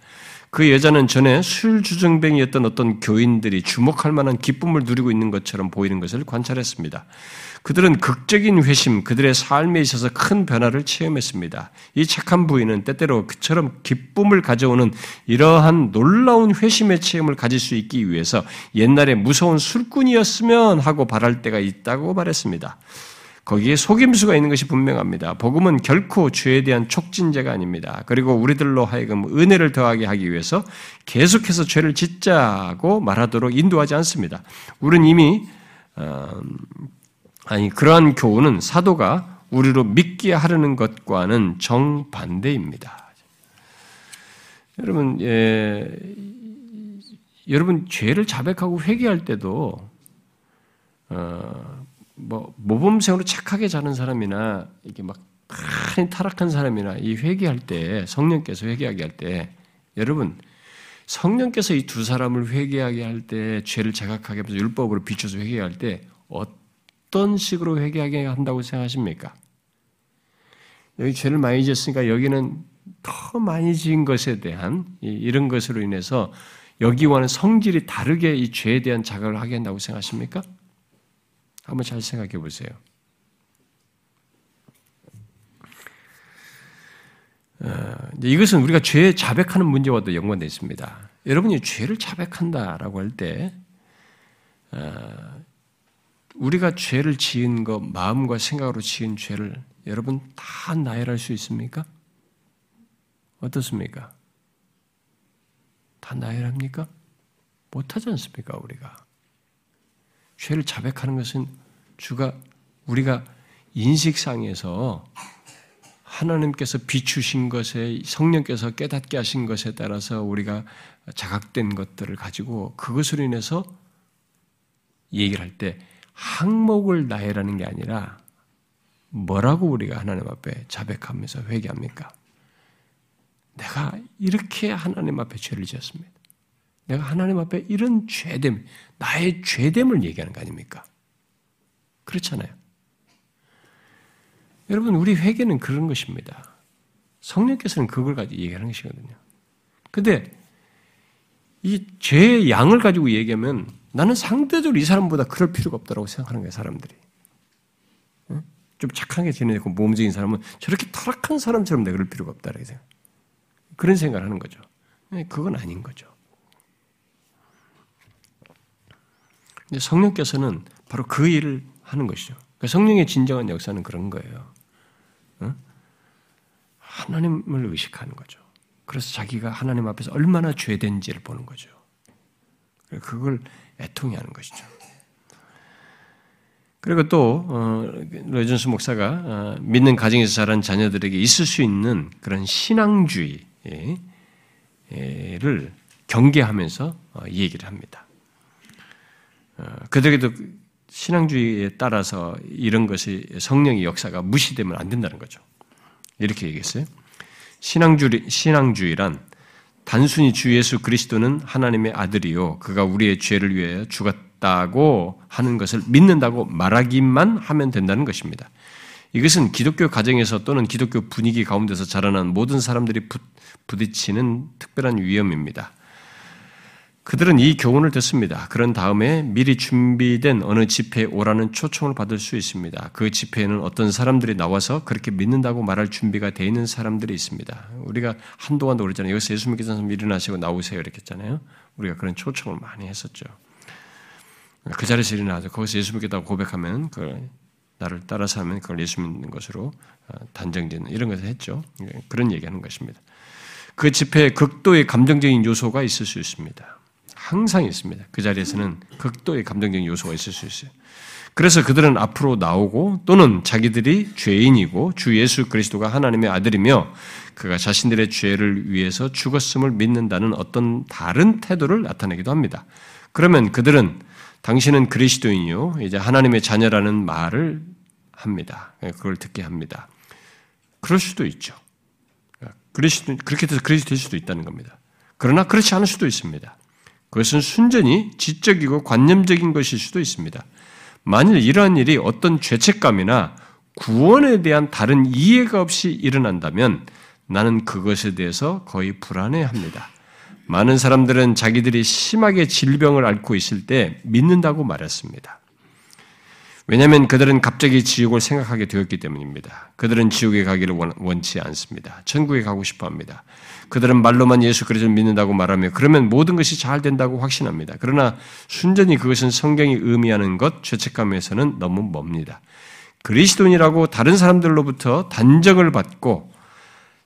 그 여자는 전에 술 주정뱅이였던 어떤 교인들이 주목할 만한 기쁨을 누리고 있는 것처럼 보이는 것을 관찰했습니다. 그들은 극적인 회심, 그들의 삶에 있어서 큰 변화를 체험했습니다. 이 착한 부인은 때때로 그처럼 기쁨을 가져오는 이러한 놀라운 회심의 체험을 가질 수 있기 위해서 옛날에 무서운 술꾼이었으면 하고 바랄 때가 있다고 말했습니다. 거기에 속임수가 있는 것이 분명합니다. 복음은 결코 죄에 대한 촉진제가 아닙니다. 그리고 우리들로 하여금 은혜를 더하게 하기 위해서 계속해서 죄를 짓자고 말하도록 인도하지 않습니다. 우리는 이미 어, 아니 그러한 교훈은 사도가 우리로 믿게 하려는 것과는 정반대입니다. 여러분, 예, 여러분 죄를 자백하고 회개할 때도 어, 뭐 모범생으로 착하게 자는 사람이나 이게 막 많이 타락한 사람이나 이 회개할 때 성령께서 회개하게 할 때 여러분 성령께서 이 두 사람을 회개하게 할 때 죄를 자각하게 하면서 율법으로 비춰서 회개할 때 어떤 식으로 회개하게 한다고 생각하십니까? 여기 죄를 많이 지었으니까 여기는 더 많이 지은 것에 대한 이런 것으로 인해서 여기와는 성질이 다르게 이 죄에 대한 자각을 하게 한다고 생각하십니까? 한번 잘 생각해 보세요. 어, 이것은 우리가 죄 자백하는 문제와도 연관되어 있습니다. 여러분이 죄를 자백한다라고 할 때, 어, 우리가 죄를 지은 것, 마음과 생각으로 지은 죄를 여러분 다 나열할 수 있습니까? 어떻습니까? 다 나열합니까? 못하지 않습니까, 우리가? 죄를 자백하는 것은 주가 우리가 인식상에서 하나님께서 비추신 것에 성령께서 깨닫게 하신 것에 따라서 우리가 자각된 것들을 가지고 그것으로 인해서 얘기를 할 때 항목을 나열하는 게 아니라 뭐라고 우리가 하나님 앞에 자백하면서 회개합니까? 내가 이렇게 하나님 앞에 죄를 지었습니다. 내가 하나님 앞에 이런 죄됨, 나의 죄됨을 얘기하는 거 아닙니까? 그렇잖아요. 여러분, 우리 회개는 그런 것입니다. 성령께서는 그걸 가지고 얘기하는 것이거든요. 근데 이 죄의 양을 가지고 얘기하면 나는 상대적으로 이 사람보다 그럴 필요가 없다고 생각하는 거예요, 사람들이. 좀 착하게 지내고 모험적인 사람은 저렇게 타락한 사람처럼 내가 그럴 필요가 없다라고 생각. 그런 생각을 하는 거죠. 그건 아닌 거죠. 근데 성령께서는 바로 그 일을 하는 것이죠. 그러니까 성령의 진정한 역사는 그런 거예요. 하나님을 의식하는 거죠. 그래서 자기가 하나님 앞에서 얼마나 죄된지를 보는 거죠. 그걸 애통해 하는 것이죠. 그리고 또 어, 로이존스 목사가 어, 믿는 가정에서 자란 자녀들에게 있을 수 있는 그런 신앙주의를 경계하면서 어, 얘기를 합니다. 그들에게도 신앙주의에 따라서 이런 것이 성령의 역사가 무시되면 안 된다는 거죠. 이렇게 얘기했어요. 신앙주의, 신앙주의란 단순히 주 예수 그리스도는 하나님의 아들이요. 그가 우리의 죄를 위해 죽었다고 하는 것을 믿는다고 말하기만 하면 된다는 것입니다. 이것은 기독교 가정에서 또는 기독교 분위기 가운데서 자라난 모든 사람들이 부딪히는 특별한 위험입니다. 그들은 이 교훈을 듣습니다. 그런 다음에 미리 준비된 어느 집회에 오라는 초청을 받을 수 있습니다. 그 집회에는 어떤 사람들이 나와서 그렇게 믿는다고 말할 준비가 되어 있는 사람들이 있습니다. 우리가 한동안도 그랬잖아요. 여기서 예수 믿기 전에 일어나시고 나오세요. 이렇게 했잖아요. 우리가 그런 초청을 많이 했었죠. 그 자리에서 일어나서 거기서 예수 믿겠다고 고백하면 그 나를 따라서 하면 그걸 예수 믿는 것으로 어, 단정짓는 이런 것을 했죠. 예, 그런 얘기하는 것입니다. 그 집회에 극도의 감정적인 요소가 있을 수 있습니다. 항상 있습니다. 그 자리에서는 극도의 감정적인 요소가 있을 수 있어요. 그래서 그들은 앞으로 나오고 또는 자기들이 죄인이고 주 예수 그리스도가 하나님의 아들이며 그가 자신들의 죄를 위해서 죽었음을 믿는다는 어떤 다른 태도를 나타내기도 합니다. 그러면 그들은 당신은 그리스도인이요 이제 하나님의 자녀라는 말을 합니다. 그걸 듣게 합니다. 그럴 수도 있죠. 그리스도 그렇게 돼서 그리스도 될 수도 있다는 겁니다. 그러나 그렇지 않을 수도 있습니다. 그것은 순전히 지적이고 관념적인 것일 수도 있습니다. 만일 이러한 일이 어떤 죄책감이나 구원에 대한 다른 이해가 없이 일어난다면 나는 그것에 대해서 거의 불안해합니다. 많은 사람들은 자기들이 심하게 질병을 앓고 있을 때 믿는다고 말했습니다. 왜냐하면 그들은 갑자기 지옥을 생각하게 되었기 때문입니다. 그들은 지옥에 가기를 원치 않습니다. 천국에 가고 싶어 합니다. 그들은 말로만 예수 그리스도를 믿는다고 말하며 그러면 모든 것이 잘 된다고 확신합니다. 그러나 순전히 그것은 성경이 의미하는 것 죄책감에서는 너무 멉니다. 그리스도인이라고 다른 사람들로부터 단정을 받고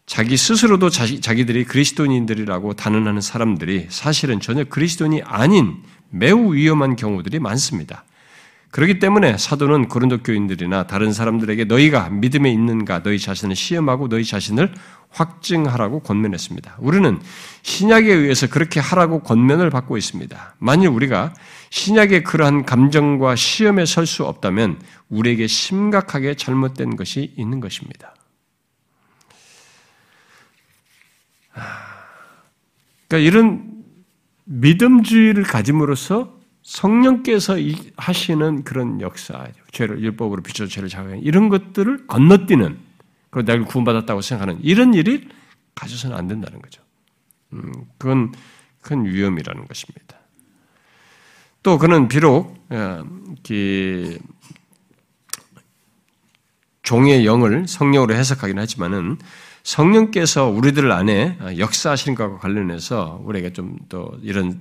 자기 스스로도 자기, 자기들이 그리스도인들이라고 단언하는 사람들이 사실은 전혀 그리스도인이 아닌 매우 위험한 경우들이 많습니다. 그렇기 때문에 사도는 고린도 교인들이나 다른 사람들에게 너희가 믿음에 있는가 너희 자신을 시험하고 너희 자신을 확증하라고 권면했습니다. 우리는 신약에 의해서 그렇게 하라고 권면을 받고 있습니다. 만일 우리가 신약의 그러한 감정과 시험에 설 수 없다면 우리에게 심각하게 잘못된 것이 있는 것입니다. 그러니까 이런 믿음주의를 가짐으로써 성령께서 하시는 그런 역사, 죄를 율법으로 비춰 죄를 자각하는 이런 것들을 건너뛰는 그리고 내가 구원받았다고 생각하는 이런 일이 가져서는 안 된다는 거죠. 음, 그건 큰 위험이라는 것입니다. 또 그는 비록 어, 종의 영을 성령으로 해석하긴 하지만은 성령께서 우리들 안에 역사하시는 것과 관련해서 우리에게 좀 또 이런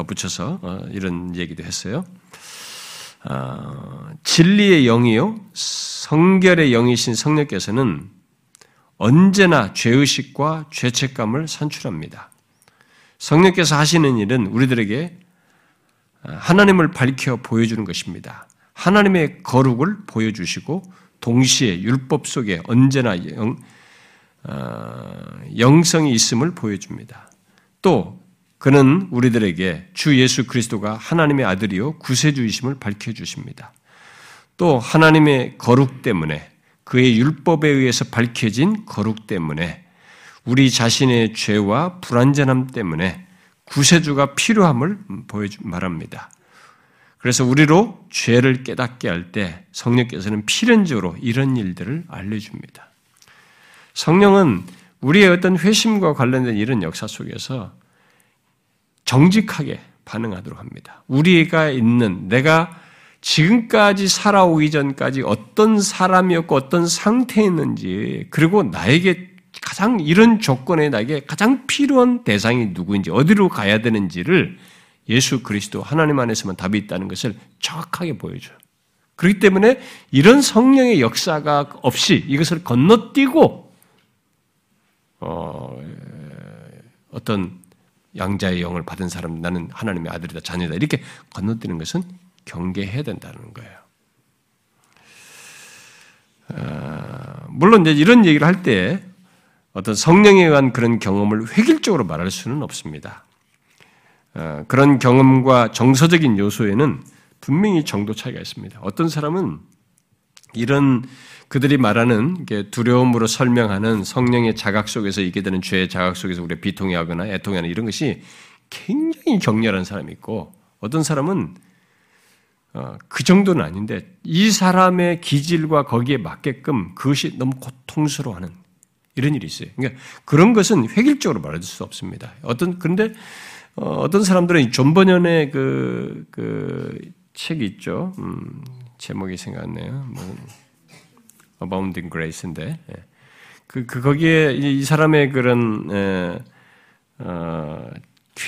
덧붙여서 어, 이런 얘기도 했어요. 어, 진리의 영이요, 성결의 영이신 성령께서는 언제나 죄의식과 죄책감을 산출합니다. 성령께서 하시는 일은 우리들에게 하나님을 밝혀 보여주는 것입니다. 하나님의 거룩을 보여주시고 동시에 율법 속에 언제나 영, 어, 영성이 있음을 보여줍니다. 또 그는 우리들에게 주 예수 그리스도가 하나님의 아들이요 구세주이심을 밝혀 주십니다. 또 하나님의 거룩 때문에 그의 율법에 의해서 밝혀진 거룩 때문에 우리 자신의 죄와 불완전함 때문에 구세주가 필요함을 보여주 말합니다. 그래서 우리로 죄를 깨닫게 할 때 성령께서는 필연적으로 이런 일들을 알려줍니다. 성령은 우리의 어떤 회심과 관련된 이런 역사 속에서 정직하게 반응하도록 합니다. 우리가 있는 내가 지금까지 살아오기 전까지 어떤 사람이었고 어떤 상태였는지 그리고 나에게 가장 이런 조건에 나에게 가장 필요한 대상이 누구인지 어디로 가야 되는지를 예수 그리스도 하나님 안에서만 답이 있다는 것을 정확하게 보여줘요. 그렇기 때문에 이런 성령의 역사가 없이 이것을 건너뛰고 어, 어떤 양자의 영을 받은 사람 나는 하나님의 아들이다 자녀다 이렇게 건너뛰는 것은 경계해야 된다는 거예요. 어, 물론 이제 이런 얘기를 할 때 어떤 성령에 의한 그런 경험을 획일적으로 말할 수는 없습니다. 어, 그런 경험과 정서적인 요소에는 분명히 정도 차이가 있습니다. 어떤 사람은 이런 그들이 말하는 두려움으로 설명하는 성령의 자각 속에서 있게 되는 죄의 자각 속에서 우리가 비통해하거나 애통해하는 이런 것이 굉장히 격렬한 사람이 있고 어떤 사람은 어, 그 정도는 아닌데 이 사람의 기질과 거기에 맞게끔 그것이 너무 고통스러워하는 이런 일이 있어요. 그러니까 그런 것은 획일적으로 말할 수 없습니다. 어떤 그런데 어, 떤 사람들은 존 번연의 그, 그 책이 있죠. 음, 제목이 생각나네요. 뭐, Abounding Grace인데 예. 그, 그 거기에 이 사람의 그런 에, 어,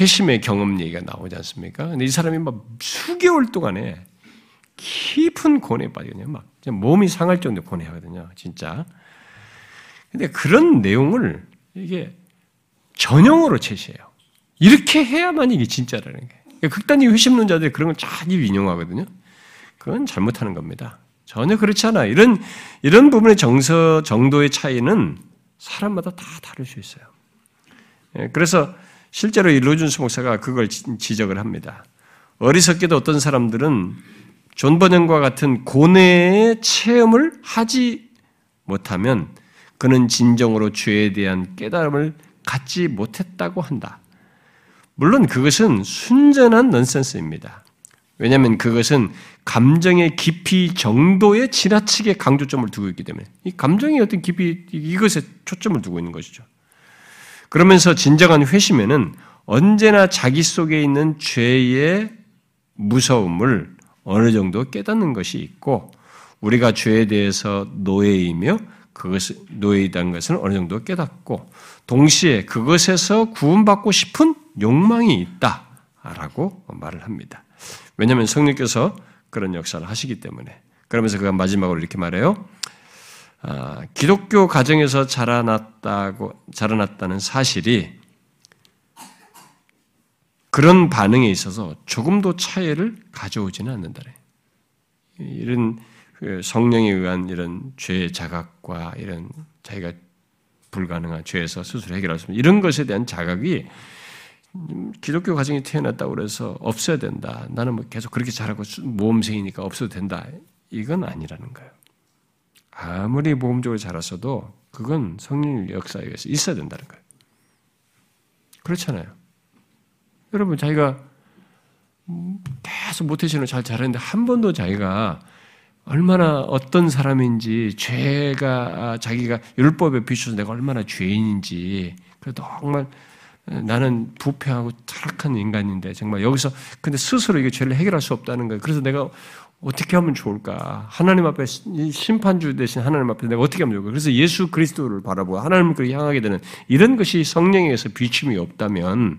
회심의 경험 얘기가 나오지 않습니까? 근데 이 사람이 막 수개월 동안에 깊은 고뇌에 빠지거든요. 막 몸이 상할 정도 고뇌하거든요. 진짜. 근데 그런 내용을 이게 전형으로 제시해요. 이렇게 해야만 이게 진짜라는 게. 그러니까 극단의 회심론자들이 그런 걸 잘 인용하거든요. 그건 잘못하는 겁니다. 전혀 그렇지 않아. 이런, 이런 부분의 정서, 정도의 차이는 사람마다 다 다를 수 있어요. 예, 그래서 실제로 이 로이드 존스 목사가 그걸 지적을 합니다. 어리석게도 어떤 사람들은 존 번연과 같은 고뇌의 체험을 하지 못하면 그는 진정으로 죄에 대한 깨달음을 갖지 못했다고 한다. 물론 그것은 순전한 넌센스입니다. 왜냐하면 그것은 감정의 깊이 정도에 지나치게 강조점을 두고 있기 때문에 이 감정의 어떤 깊이 이것에 초점을 두고 있는 것이죠. 그러면서 진정한 회심에는 언제나 자기 속에 있는 죄의 무서움을 어느 정도 깨닫는 것이 있고 우리가 죄에 대해서 노예이며 그것을 노예이다는 것은 어느 정도 깨닫고 동시에 그것에서 구원받고 싶은 욕망이 있다라고 말을 합니다. 왜냐하면 성령께서 그런 역사를 하시기 때문에 그러면서 그가 마지막으로 이렇게 말해요. 아, 기독교 가정에서 자라났다고 자라났다는 사실이 그런 반응에 있어서 조금도 차이를 가져오지는 않는다래. 이런 그 성령에 의한 이런 죄의 자각과 이런 자기가 불가능한 죄에서 스스로 해결할 수 있는 이런 것에 대한 자각이 기독교 가정이 태어났다고 그래서 없어야 된다. 나는 뭐 계속 그렇게 잘하고 모험생이니까 없어도 된다. 이건 아니라는 거예요. 아무리 모험적으로 자랐어도 그건 성령 역사에 의해서 있어야 된다는 거예요. 그렇잖아요. 여러분 자기가 계속 모태신을 잘 잘했는데 한 번도 자기가 얼마나 어떤 사람인지 죄가 자기가 율법에 비춰서 내가 얼마나 죄인인지 그래도 정말 나는 부패하고 타락한 인간인데 정말 여기서 근데 스스로 이게 죄를 해결할 수 없다는 거예요. 그래서 내가 어떻게 하면 좋을까? 하나님 앞에 심판주 대신 하나님 앞에 내가 어떻게 하면 좋을까? 그래서 예수 그리스도를 바라보고 하나님을 향하게 되는 이런 것이 성령에서 비침이 없다면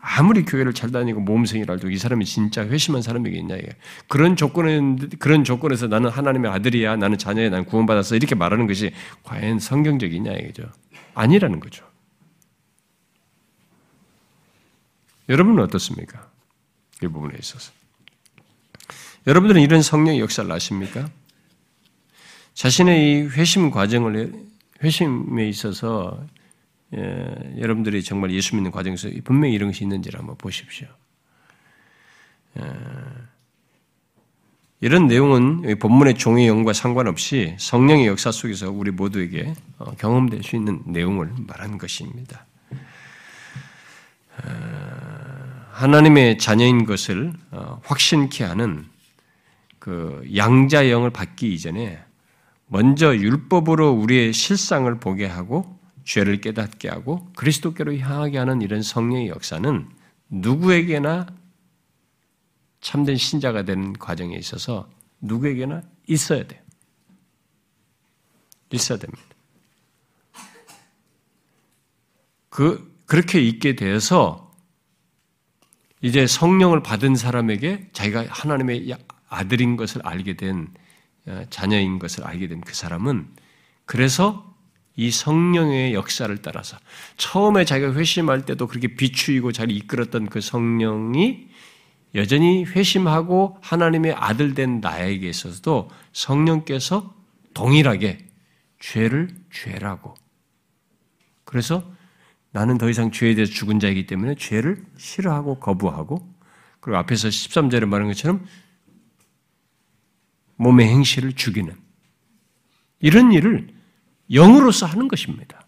아무리 교회를 잘 다니고 모험생이라도 이 사람이 진짜 회심한 사람이겠냐 이게 그런 조건에 그런 조건에서 나는 하나님의 아들이야 나는 자녀야 나는 구원받았어 이렇게 말하는 것이 과연 성경적이냐 이거죠 아니라는 거죠 여러분은 어떻습니까 이 부분에 있어서 여러분들은 이런 성령의 역사를 아십니까 자신의 이 회심 과정을 회심에 있어서 예, 여러분들이 정말 예수 믿는 과정에서 분명히 이런 것이 있는지를 한번 보십시오. 예, 이런 내용은 본문의 종의 영과 상관없이 성령의 역사 속에서 우리 모두에게 어, 경험될 수 있는 내용을 말하는 것입니다. 어, 하나님의 자녀인 것을 어, 확신케 하는 그 양자 영을 받기 이전에 먼저 율법으로 우리의 실상을 보게 하고 죄를 깨닫게 하고 그리스도께로 향하게 하는 이런 성령의 역사는 누구에게나 참된 신자가 되는 과정에 있어서 누구에게나 있어야 돼요. 있어야 됩니다. 그, 그렇게 있게 되어서 이제 성령을 받은 사람에게 자기가 하나님의 아들인 것을 알게 된 어, 자녀인 것을 알게 된 그 사람은 그래서 이 성령의 역사를 따라서 처음에 자기가 회심할 때도 그렇게 비추이고 자기 이끌었던 그 성령이 여전히 회심하고 하나님의 아들 된 나에게 있어서도 성령께서 동일하게 죄를 죄라고. 그래서 나는 더 이상 죄에 대해서 죽은 자이기 때문에 죄를 싫어하고 거부하고 그리고 앞에서 13절에 말한 것처럼 몸의 행실을 죽이는 이런 일을 영으로서 하는 것입니다.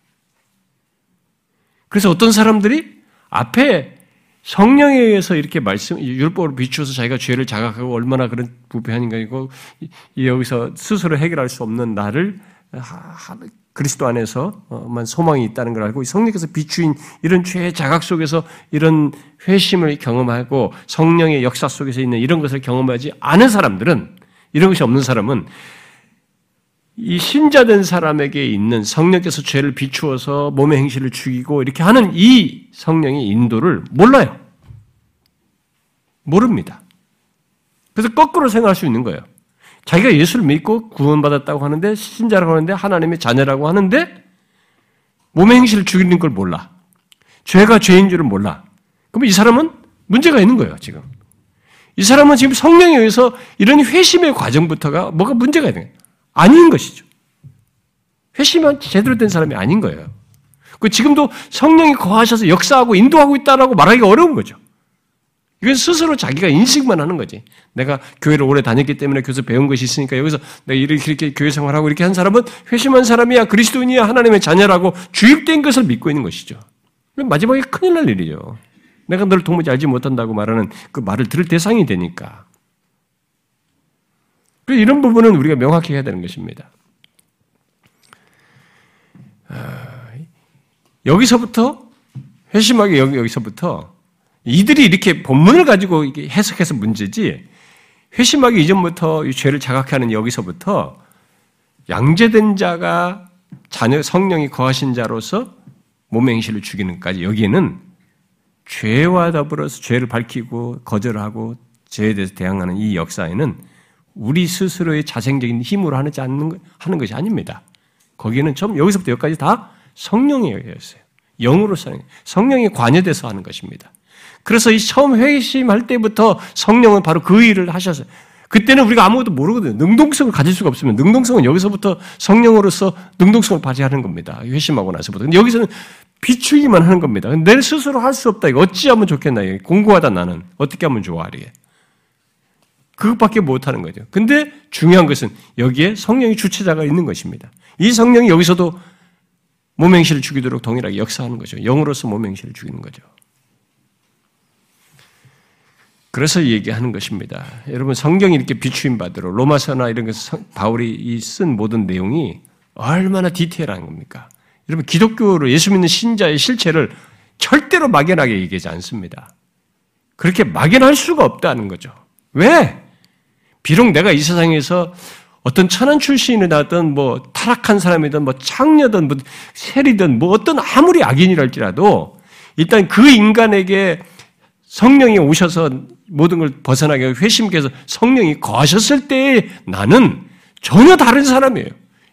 그래서 어떤 사람들이 앞에 성령에 의해서 이렇게 말씀, 율법으로 비추어서 자기가 죄를 자각하고 얼마나 그런 부패한인가 이고 여기서 스스로 해결할 수 없는 나를 그리스도 안에서만 소망이 있다는 걸 알고 성령께서 비추인 이런 죄의 자각 속에서 이런 회심을 경험하고 성령의 역사 속에서 있는 이런 것을 경험하지 않은 사람들은 이런 것이 없는 사람은 이 신자된 사람에게 있는 성령께서 죄를 비추어서 몸의 행실을 죽이고 이렇게 하는 이 성령의 인도를 몰라요. 모릅니다. 그래서 거꾸로 생각할 수 있는 거예요. 자기가 예수를 믿고 구원받았다고 하는데 신자라고 하는데 하나님의 자녀라고 하는데 몸의 행실을 죽이는 걸 몰라. 죄가 죄인 줄을 몰라. 그러면 이 사람은 문제가 있는 거예요, 지금. 이 사람은 지금 성령에 의해서 이런 회심의 과정부터가 뭐가 문제가 있는 거예요. 아닌 것이죠. 회심한 제대로 된 사람이 아닌 거예요. 그 지금도 성령이 거하셔서 역사하고 인도하고 있다라고 말하기가 어려운 거죠. 이건 스스로 자기가 인식만 하는 거지. 내가 교회를 오래 다녔기 때문에 교회에서 배운 것이 있으니까 여기서 내가 이렇게, 이렇게 교회 생활하고 이렇게 한 사람은 회심한 사람이야 그리스도인이야 하나님의 자녀라고 주입된 것을 믿고 있는 것이죠. 마지막에 큰일 날 일이죠. 내가 너를 도무지 알지 못한다고 말하는 그 말을 들을 대상이 되니까. 이런 부분은 우리가 명확히 해야 되는 것입니다. 아, 여기서부터 회심하게 여기, 여기서부터 이들이 이렇게 본문을 가지고 해석해서 문제지 회심하기 이전부터 이 죄를 자각하는 여기서부터 양제된 자가 자녀 성령이 거하신 자로서 몸의 행실을 죽이는까지 여기에는 죄와 더불어서 죄를 밝히고 거절하고 죄에 대해서 대항하는 이 역사에는 우리 스스로의 자생적인 힘으로 하지 않는 하는 것이 아닙니다. 거기는 처음 여기서부터 여기까지 다 성령에 의해서요. 영으로서 성령이 관여돼서 하는 것입니다. 그래서 이 처음 회심할 때부터 성령은 바로 그 일을 하셨어요. 그때는 우리가 아무것도 모르거든요. 능동성을 가질 수가 없으면 능동성은 여기서부터 성령으로서 능동성을 발휘하는 겁니다. 회심하고 나서부터. 근데 여기서는 비추기만 하는 겁니다. 내 스스로 할 수 없다. 이거 어찌하면 좋겠나. 공부하다 나는. 어떻게 하면 좋아. 이게. 그것밖에 못하는 거죠. 근데 중요한 것은 여기에 성령이 주체자가 있는 것입니다. 이 성령이 여기서도 몸행실을 죽이도록 동일하게 역사하는 거죠. 영으로서 몸행실을 죽이는 거죠. 그래서 얘기하는 것입니다. 여러분 성경이 이렇게 비추임 받으러 로마서나 이런 것 바울이 쓴 모든 내용이 얼마나 디테일한 겁니까? 여러분 기독교로 예수 믿는 신자의 실체를 절대로 막연하게 얘기하지 않습니다. 그렇게 막연할 수가 없다는 거죠. 왜? 비록 내가 이 세상에서 어떤 천한 출신이 나든 뭐 타락한 사람이든 뭐 창녀든 뭐 세리든 뭐 어떤 아무리 악인이랄지라도 일단 그 인간에게 성령이 오셔서 모든 걸 벗어나게 회심께서 성령이 거하셨을 때 나는 전혀 다른 사람이에요.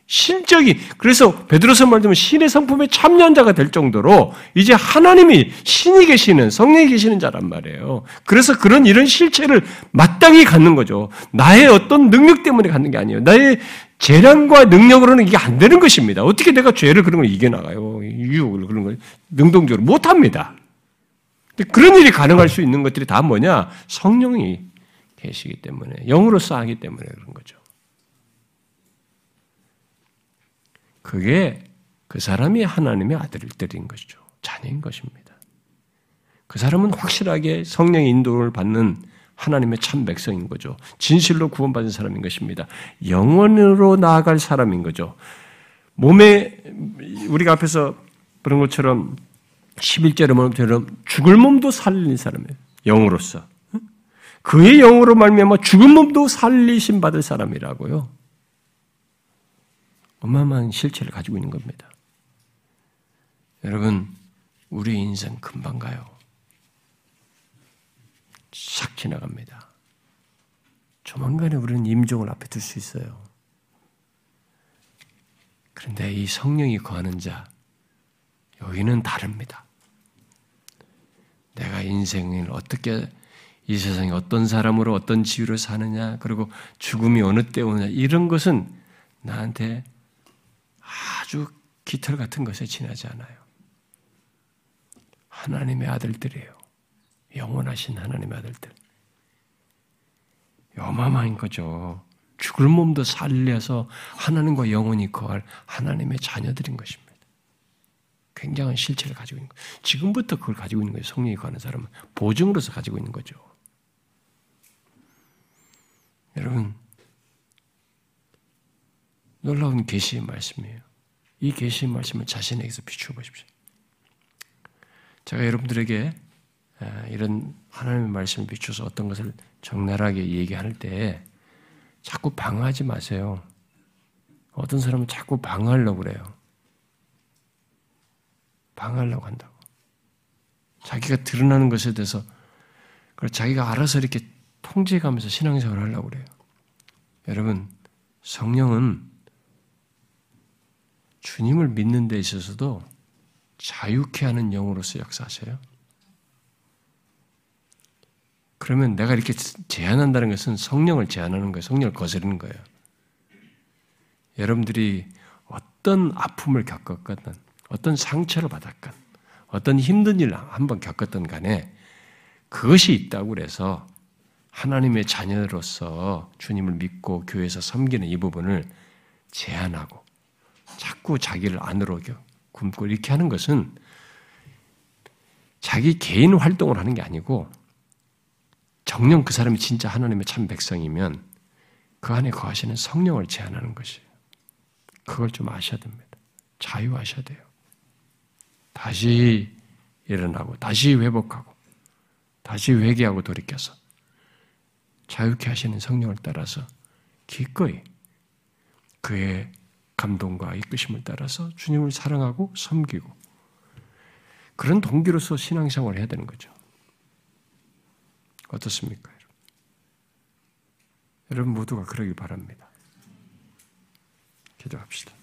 신적이 그래서 베드로서 말하면 신의 성품에 참여한 자가 될 정도로 이제 하나님이 신이 계시는 성령이 계시는 자란 말이에요. 그래서 그런 이런 실체를 마땅히 갖는 거죠. 나의 어떤 능력 때문에 갖는 게 아니에요. 나의 재량과 능력으로는 이게 안 되는 것입니다. 어떻게 내가 죄를 그런 걸 이겨나가요? 유혹을 그런 걸 능동적으로 못 합니다. 그런 일이 가능할 수 있는 것들이 다 뭐냐? 성령이 계시기 때문에 영으로서 하기 때문에 그런 거죠. 그게 그 사람이 하나님의 아들들인 것이죠. 자녀인 것입니다. 그 사람은 확실하게 성령의 인도를 받는 하나님의 참 백성인 거죠. 진실로 구원받은 사람인 것입니다. 영원으로 나아갈 사람인 거죠. 몸에 우리가 앞에서 그런 것처럼 11절에 말처럼 죽을 몸도 살린 사람이에요. 영으로서. 그의 영으로 말미암아 죽은 몸도 살리신 받을 사람이라고요. 어마어마한 실체를 가지고 있는 겁니다. 여러분, 우리 인생 금방 가요. 싹 지나갑니다. 조만간에 우리는 임종을 앞에 둘 수 있어요. 그런데 이 성령이 거하는 자, 여기는 다릅니다. 내가 인생을 어떻게 이 세상에 어떤 사람으로 어떤 지위로 사느냐, 그리고 죽음이 어느 때 오느냐, 이런 것은 나한테 아주 깃털 같은 것에 지나지 않아요. 하나님의 아들들이에요. 영원하신 하나님의 아들들. 어마어마한 거죠. 죽을 몸도 살려서 하나님과 영원히 거할 하나님의 자녀들인 것입니다. 굉장한 실체를 가지고 있는 거예요. 지금부터 그걸 가지고 있는 거예요. 성령이 가는 사람은 보증으로서 가지고 있는 거죠. 여러분 놀라운 계시의 말씀이에요. 이 계시의 말씀을 자신에게서 비추어 보십시오. 제가 여러분들에게 이런 하나님의 말씀을 비춰서 어떤 것을 적나라하게 얘기할 때 자꾸 방어하지 마세요. 어떤 사람은 자꾸 방어하려고 그래요. 방어하려고 한다고. 자기가 드러나는 것에 대해서 그걸 자기가 알아서 이렇게 통제가면서 신앙생활을 하려고 그래요. 여러분, 성령은 주님을 믿는 데 있어서도 자유케 하는 영으로서 역사하세요. 그러면 내가 이렇게 제한한다는 것은 성령을 제한하는 거예요. 성령을 거스르는 거예요. 여러분들이 어떤 아픔을 겪었건, 어떤 상처를 받았건, 어떤 힘든 일을 한번 겪었던 간에 그것이 있다고 그래서 하나님의 자녀로서 주님을 믿고 교회에서 섬기는 이 부분을 제한하고 자꾸 자기를 안으로 굶고 이렇게 하는 것은 자기 개인 활동을 하는 게 아니고 정령 그 사람이 진짜 하나님의 참 백성이면 그 안에 거하시는 성령을 제한하는 것이에요. 그걸 좀 아셔야 됩니다. 자유하셔야 돼요. 다시 일어나고, 다시 회복하고, 다시 회개하고 돌이켜서 자유케 하시는 성령을 따라서 기꺼이 그의 감동과 이끄심을 따라서 주님을 사랑하고 섬기고 그런 동기로서 신앙생활을 해야 되는 거죠. 어떻습니까? 여러분 모두가 그러기 바랍니다. 기도합시다.